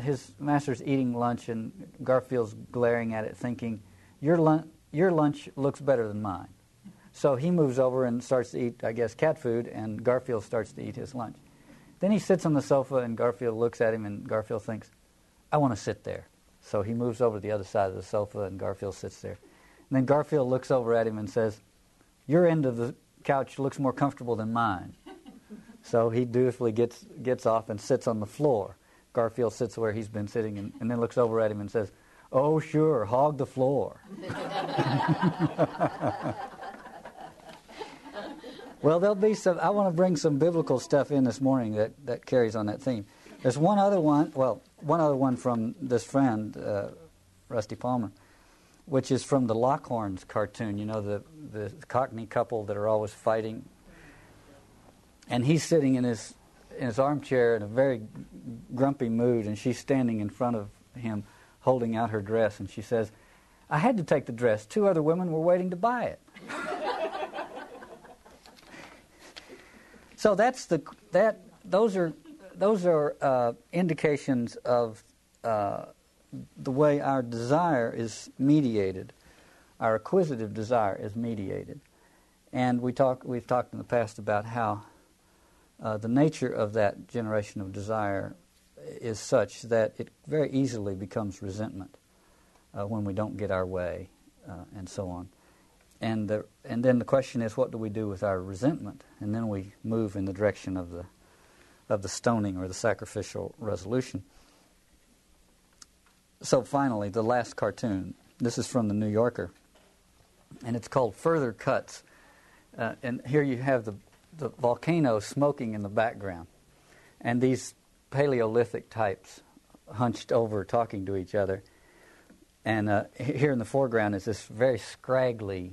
his master's eating lunch, and Garfield's glaring at it, thinking, "Your lunch, your lunch looks better than mine." So he moves over and starts to eat, I guess, cat food, and Garfield starts to eat his lunch. Then he sits on the sofa, and Garfield looks at him, and Garfield thinks, I want to sit there. So he moves over to the other side of the sofa, and Garfield sits there. And then Garfield looks over at him and says, Your end of the couch looks more comfortable than mine. [LAUGHS] so he dutifully gets, gets off and sits on the floor. Garfield sits where he's been sitting and, and then looks over at him and says, Oh, sure, hog the floor. [LAUGHS] [LAUGHS] Well, there'll be some. I want to bring some biblical stuff in this morning that, that carries on that theme. There's one other one. Well, one other one from this friend, uh, Rusty Palmer, which is from the Lockhorns cartoon. You know, the the Cockney couple that are always fighting. And he's sitting in his in his armchair in a very grumpy mood, and she's standing in front of him, holding out her dress, and she says, "I had to take the dress. Two other women were waiting to buy it." So that's the that those are those are uh, indications of uh, the way our desire is mediated, our acquisitive desire is mediated, and we talk we've talked in the past about how uh, the nature of that generation of desire is such that it very easily becomes resentment uh, when we don't get our way, uh, and so on. And, the, and then the question is, what do we do with our resentment? And then we move in the direction of the, of the stoning or the sacrificial resolution. So finally, the last cartoon. This is from the New Yorker, and it's called Further Cuts. Uh, and here you have the, the volcano smoking in the background, and these Paleolithic types hunched over talking to each other. And uh, here in the foreground is this very scraggly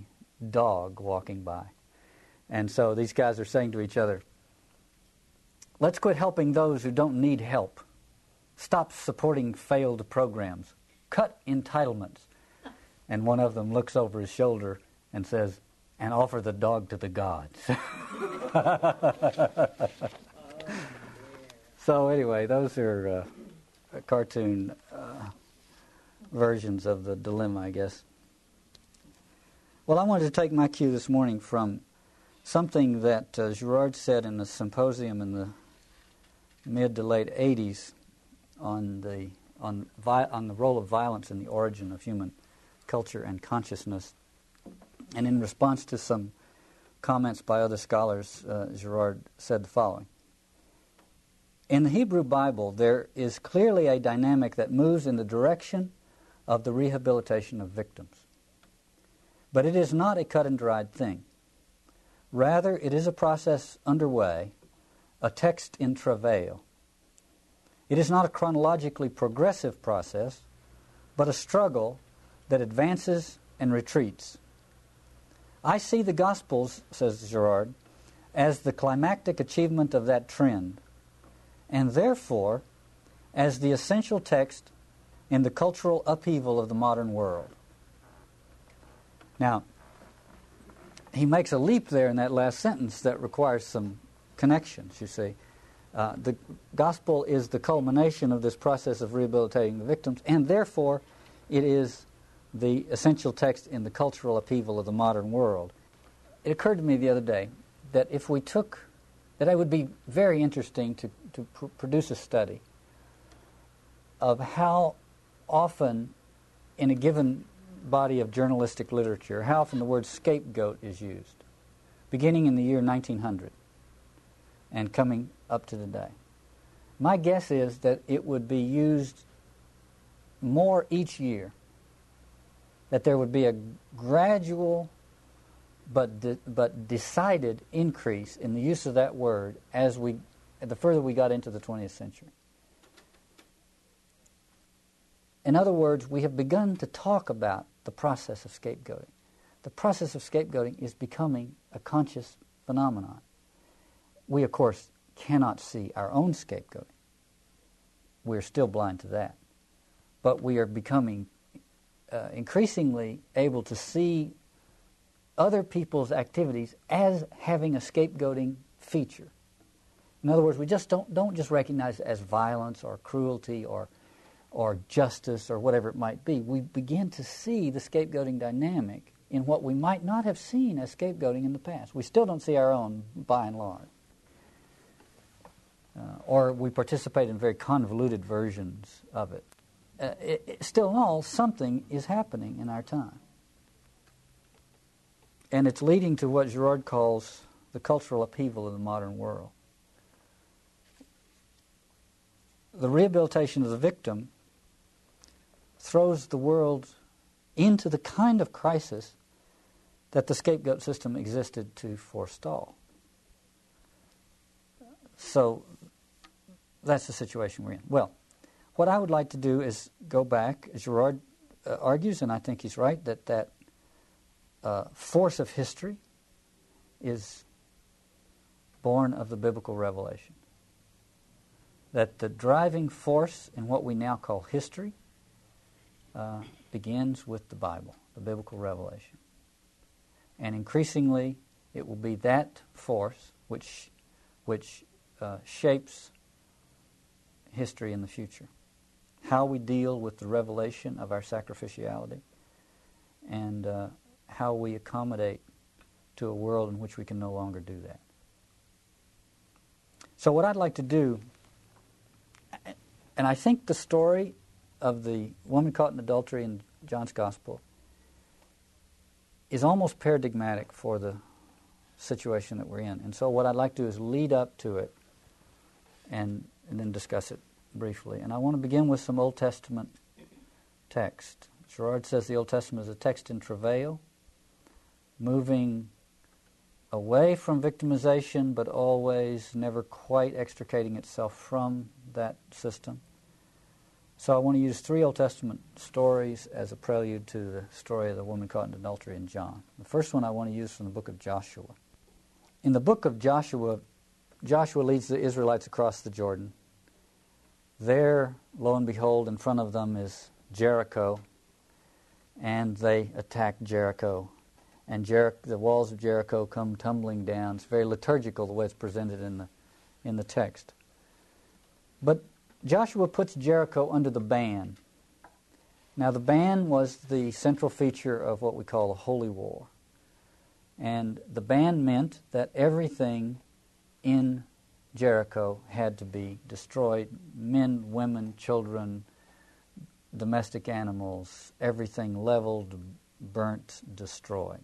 dog walking by. And so these guys are saying to each other, let's quit helping those who don't need help. Stop supporting failed programs. Cut entitlements. And one of them looks over his shoulder and says, and offer the dog to the gods. [LAUGHS] so, anyway, those are uh, cartoon uh, versions of the dilemma, I guess. Well, I wanted to take my cue this morning from something that uh, Girard said in a symposium in the mid to late 80s on the, on, vi- on the role of violence in the origin of human culture and consciousness. And in response to some comments by other scholars, uh, Girard said the following In the Hebrew Bible, there is clearly a dynamic that moves in the direction of the rehabilitation of victims. But it is not a cut and dried thing. Rather, it is a process underway, a text in travail. It is not a chronologically progressive process, but a struggle that advances and retreats. I see the Gospels, says Girard, as the climactic achievement of that trend, and therefore as the essential text in the cultural upheaval of the modern world. Now, he makes a leap there in that last sentence that requires some connections, you see. Uh, the gospel is the culmination of this process of rehabilitating the victims, and therefore it is the essential text in the cultural upheaval of the modern world. It occurred to me the other day that if we took, that it would be very interesting to, to pr- produce a study of how often in a given body of journalistic literature how often the word scapegoat is used, beginning in the year 1900 and coming up to today. My guess is that it would be used more each year, that there would be a gradual but, de- but decided increase in the use of that word as we, the further we got into the 20th century. In other words, we have begun to talk about the process of scapegoating. The process of scapegoating is becoming a conscious phenomenon. We, of course, cannot see our own scapegoating. We're still blind to that. But we are becoming uh, increasingly able to see other people's activities as having a scapegoating feature. In other words, we just don't, don't just recognize it as violence or cruelty or, or justice or whatever it might be. We begin to see the scapegoating dynamic in what we might not have seen as scapegoating in the past. We still don't see our own by and large. Uh, or we participate in very convoluted versions of it. Uh, it, it. Still in all, something is happening in our time. And it's leading to what Girard calls the cultural upheaval of the modern world. The rehabilitation of the victim throws the world into the kind of crisis that the scapegoat system existed to forestall. So that's the situation we're in. Well, what I would like to do is go back. Girard uh, argues, and I think he's right, that that uh, force of history is born of the biblical revelation. That the driving force in what we now call history uh, begins with the Bible, the biblical revelation. And increasingly, it will be that force which, which uh, shapes history in the future. How we deal with the revelation of our sacrificiality and uh, how we accommodate to a world in which we can no longer do that. So, what I'd like to do, and I think the story of the woman caught in adultery in John's Gospel is almost paradigmatic for the situation that we're in. And so, what I'd like to do is lead up to it and, and then discuss it briefly. And I want to begin with some Old Testament text. Girard says the Old Testament is a text in travail moving away from victimization, but always never quite extricating itself from that system. So I want to use three Old Testament stories as a prelude to the story of the woman caught in adultery in John. The first one I want to use from the book of Joshua. In the book of Joshua, Joshua leads the Israelites across the Jordan. There, lo and behold, in front of them is Jericho, and they attack Jericho and Jer- the walls of Jericho come tumbling down. It's very liturgical the way it's presented in the in the text. But Joshua puts Jericho under the ban. Now the ban was the central feature of what we call a holy war. And the ban meant that everything in Jericho had to be destroyed men, women, children, domestic animals, everything leveled, burnt, destroyed.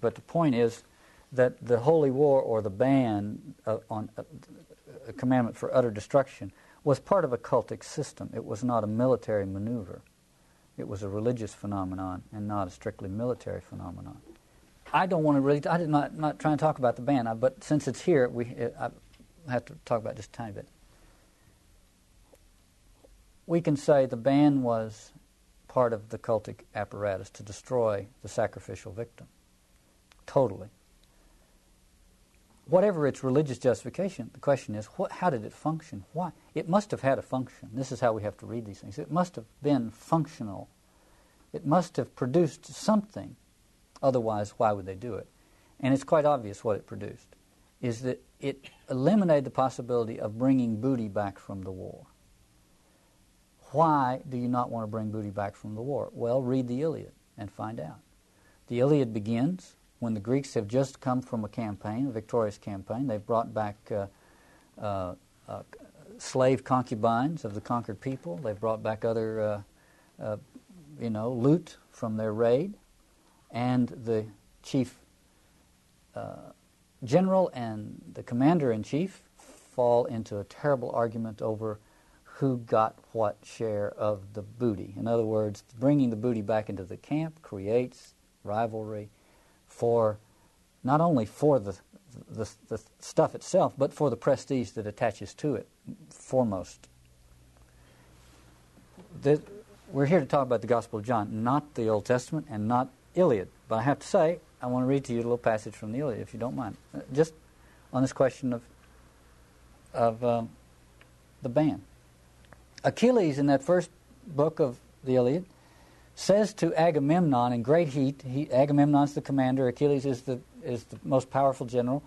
But the point is that the holy war or the ban uh, on uh, a commandment for utter destruction was part of a cultic system. It was not a military maneuver. It was a religious phenomenon and not a strictly military phenomenon. I don't want to really. I did not not try and talk about the ban, but since it's here, we it, I have to talk about just a tiny bit. We can say the ban was part of the cultic apparatus to destroy the sacrificial victim totally. Whatever its religious justification, the question is, what, how did it function? Why? It must have had a function. This is how we have to read these things. It must have been functional. It must have produced something. Otherwise, why would they do it? And it's quite obvious what it produced is that it eliminated the possibility of bringing booty back from the war. Why do you not want to bring booty back from the war? Well, read the Iliad and find out. The Iliad begins when the Greeks have just come from a campaign, a victorious campaign. They've brought back uh, uh, uh, slave concubines of the conquered people. They've brought back other, uh, you know, loot from their raid. And the chief general and the commander in chief fall into a terrible argument over who got what share of the booty. In other words, bringing the booty back into the camp creates rivalry for not only for the, the, the stuff itself, but for the prestige that attaches to it foremost. The, we're here to talk about the Gospel of John, not the Old Testament and not Iliad. But I have to say, I want to read to you a little passage from the Iliad, if you don't mind, uh, just on this question of of um, the ban. Achilles, in that first book of the Iliad, says to Agamemnon in great heat. He, Agamemnon's the commander. Achilles is the is the most powerful general.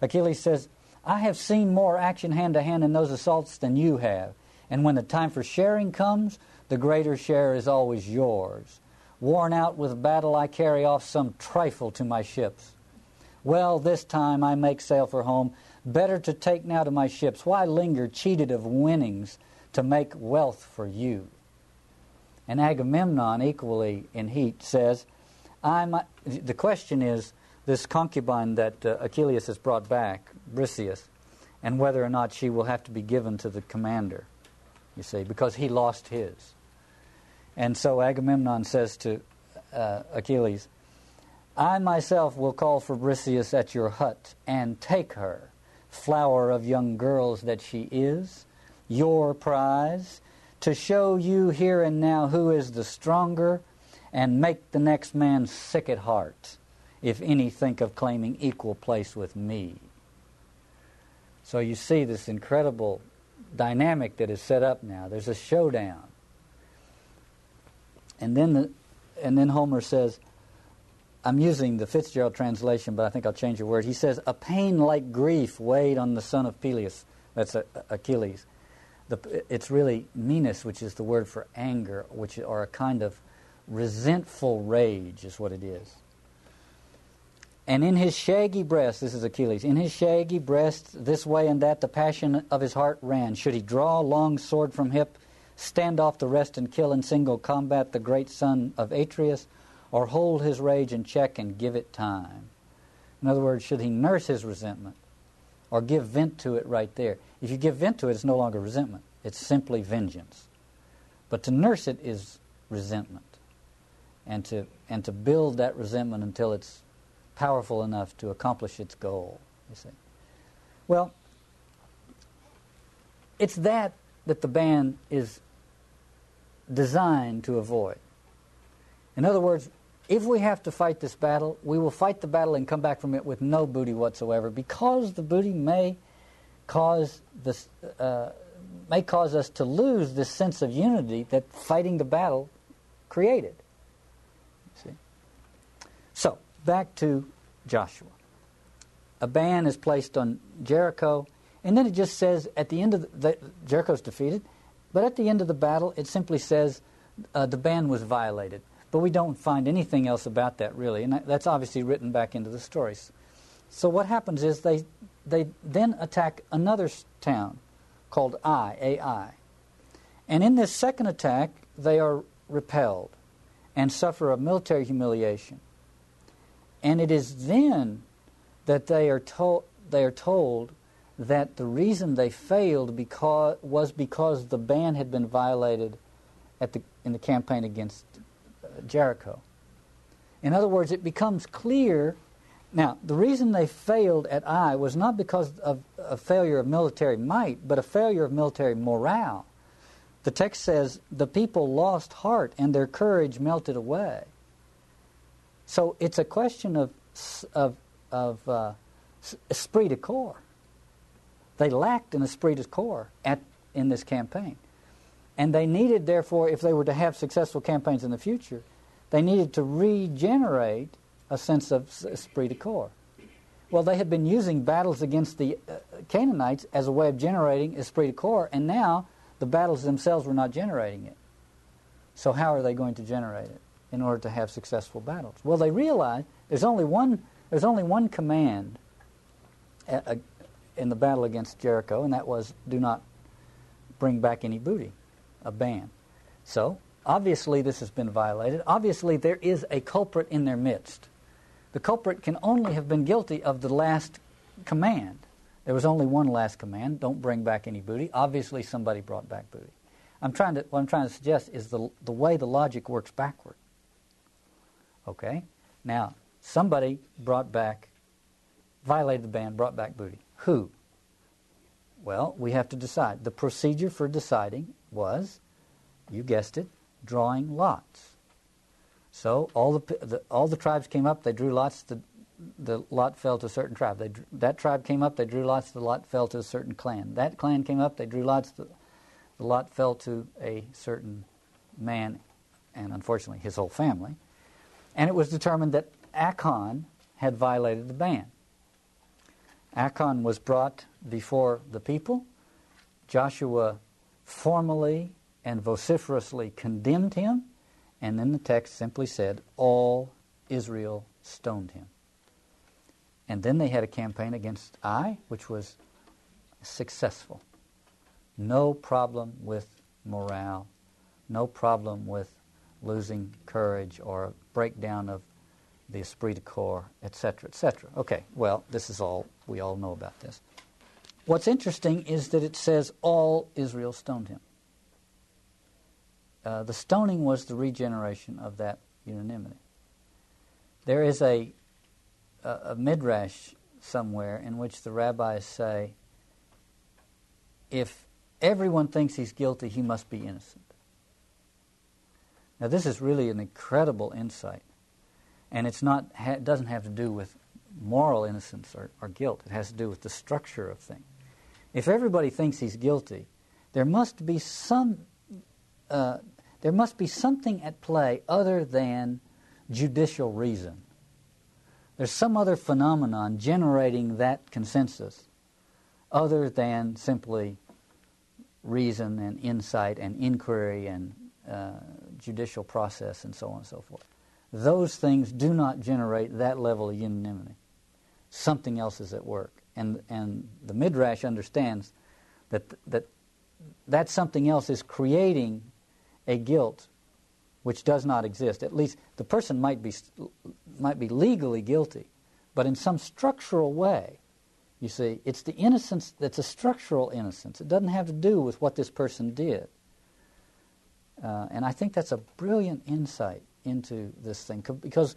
Achilles says, "I have seen more action hand to hand in those assaults than you have, and when the time for sharing comes, the greater share is always yours. Worn out with battle, I carry off some trifle to my ships. Well, this time I make sail for home. Better to take now to my ships. Why linger, cheated of winnings, to make wealth for you? And Agamemnon, equally in heat, says, I'm, the question is this concubine that uh, Achilles has brought back, Briseis, and whether or not she will have to be given to the commander, you see, because he lost his. And so Agamemnon says to uh, Achilles, I myself will call for Briseis at your hut and take her, flower of young girls that she is, your prize, to show you here and now who is the stronger and make the next man sick at heart if any think of claiming equal place with me. So you see this incredible dynamic that is set up now. There's a showdown. And then, the, and then Homer says, I'm using the Fitzgerald translation, but I think I'll change the word. He says, A pain like grief weighed on the son of Peleus. That's Achilles. The, it's really menis, which is the word for anger, which or a kind of resentful rage, is what it is. And in his shaggy breast, this is Achilles, in his shaggy breast, this way and that, the passion of his heart ran. Should he draw long sword from hip, stand off the rest and kill in single combat the great son of Atreus, or hold his rage in check and give it time. In other words, should he nurse his resentment or give vent to it right there? If you give vent to it, it's no longer resentment, it's simply vengeance. But to nurse it is resentment. And to, and to build that resentment until it's powerful enough to accomplish its goal, you see. Well, it's that that the ban is designed to avoid. In other words, if we have to fight this battle, we will fight the battle and come back from it with no booty whatsoever, because the booty may cause this uh, may cause us to lose this sense of unity that fighting the battle created. See? So back to Joshua. A ban is placed on Jericho, and then it just says at the end of the, the Jericho's defeated, but at the end of the battle, it simply says uh, the ban was violated. But we don't find anything else about that really, and that's obviously written back into the stories. So what happens is they they then attack another town called Ai, Ai. And in this second attack, they are repelled and suffer a military humiliation. And it is then that they are told they are told that the reason they failed because was because the ban had been violated at the in the campaign against uh, Jericho. In other words, it becomes clear. Now, the reason they failed at Ai was not because of a failure of military might, but a failure of military morale. The text says the people lost heart and their courage melted away. So it's a question of of of uh, esprit de corps. They lacked an esprit de corps at in this campaign. And they needed, therefore, if they were to have successful campaigns in the future, they needed to regenerate a sense of esprit de corps. Well, they had been using battles against the uh, Canaanites as a way of generating esprit de corps, and now the battles themselves were not generating it. So, how are they going to generate it in order to have successful battles? Well, they realized there's only one, there's only one command uh, uh, in the battle against Jericho, and that was do not bring back any booty a ban. So, obviously, this has been violated. Obviously, there is a culprit in their midst. The culprit can only have been guilty of the last command There was only one last command: don't bring back any booty. Obviously, somebody brought back booty. I'm trying to what I'm trying to suggest is the the way the logic works backward. Okay, now somebody brought back, violated the ban, brought back booty. Who? Well, we have to decide. The procedure for deciding was, you guessed it, drawing lots. So all the, the all the tribes came up. They drew lots. The the lot fell to a certain tribe. They, that tribe came up. They drew lots. The lot fell to a certain clan. That clan came up. They drew lots. The, the lot fell to a certain man, and unfortunately his whole family. And it was determined that Achan had violated the ban. Achan was brought before the people. Joshua formally and vociferously condemned him, and then the text simply said, All Israel stoned him. And then they had a campaign against Ai, which was successful. No problem with morale, no problem with losing courage or a breakdown of the esprit de corps, etc., etc. Okay, well, this is all, we all know about this. What's interesting is that it says all Israel stoned him. Uh, the stoning was the regeneration of that unanimity. There is a, a, a midrash somewhere in which the rabbis say, if everyone thinks he's guilty, he must be innocent. Now, this is really an incredible insight. And it's not, it doesn't have to do with moral innocence or, or guilt. It has to do with the structure of things. If everybody thinks he's guilty, there must be some, uh, there must be something at play other than judicial reason. There's some other phenomenon generating that consensus other than simply reason and insight and inquiry and uh, judicial process and so on and so forth those things do not generate that level of unanimity. Something else is at work. And, and the Midrash understands that, that that something else is creating a guilt which does not exist. At least the person might be, might be legally guilty, but in some structural way, you see, it's the innocence that's a structural innocence. It doesn't have to do with what this person did. Uh, and I think that's a brilliant insight into this thing because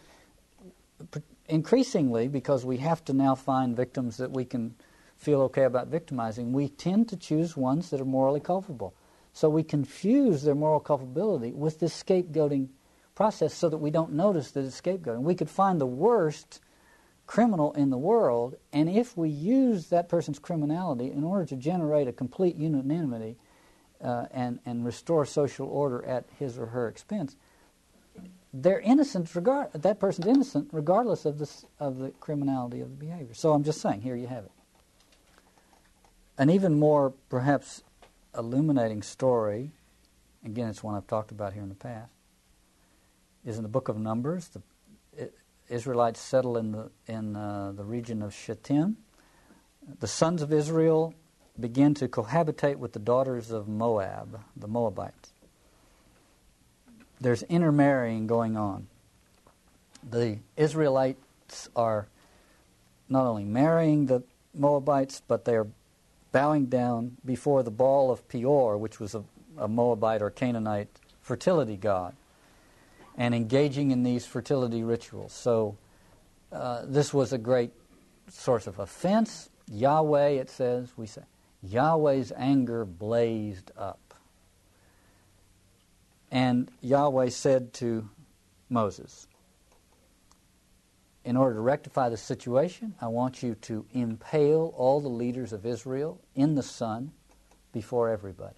increasingly because we have to now find victims that we can feel okay about victimizing we tend to choose ones that are morally culpable so we confuse their moral culpability with this scapegoating process so that we don't notice that it's scapegoating we could find the worst criminal in the world and if we use that person's criminality in order to generate a complete unanimity uh, and, and restore social order at his or her expense they're innocent regard that person's innocent regardless of the of the criminality of the behavior. So I'm just saying, here you have it. An even more perhaps illuminating story, again it's one I've talked about here in the past, is in the book of Numbers. The Israelites settle in the in uh, the region of Shittim. The sons of Israel begin to cohabitate with the daughters of Moab, the Moabites there's intermarrying going on. The Israelites are not only marrying the Moabites, but they are bowing down before the Baal of Peor, which was a, a Moabite or Canaanite fertility god, and engaging in these fertility rituals. So uh, this was a great source of offense. Yahweh, it says, we say, Yahweh's anger blazed up. And Yahweh said to Moses, In order to rectify the situation, I want you to impale all the leaders of Israel in the sun before everybody.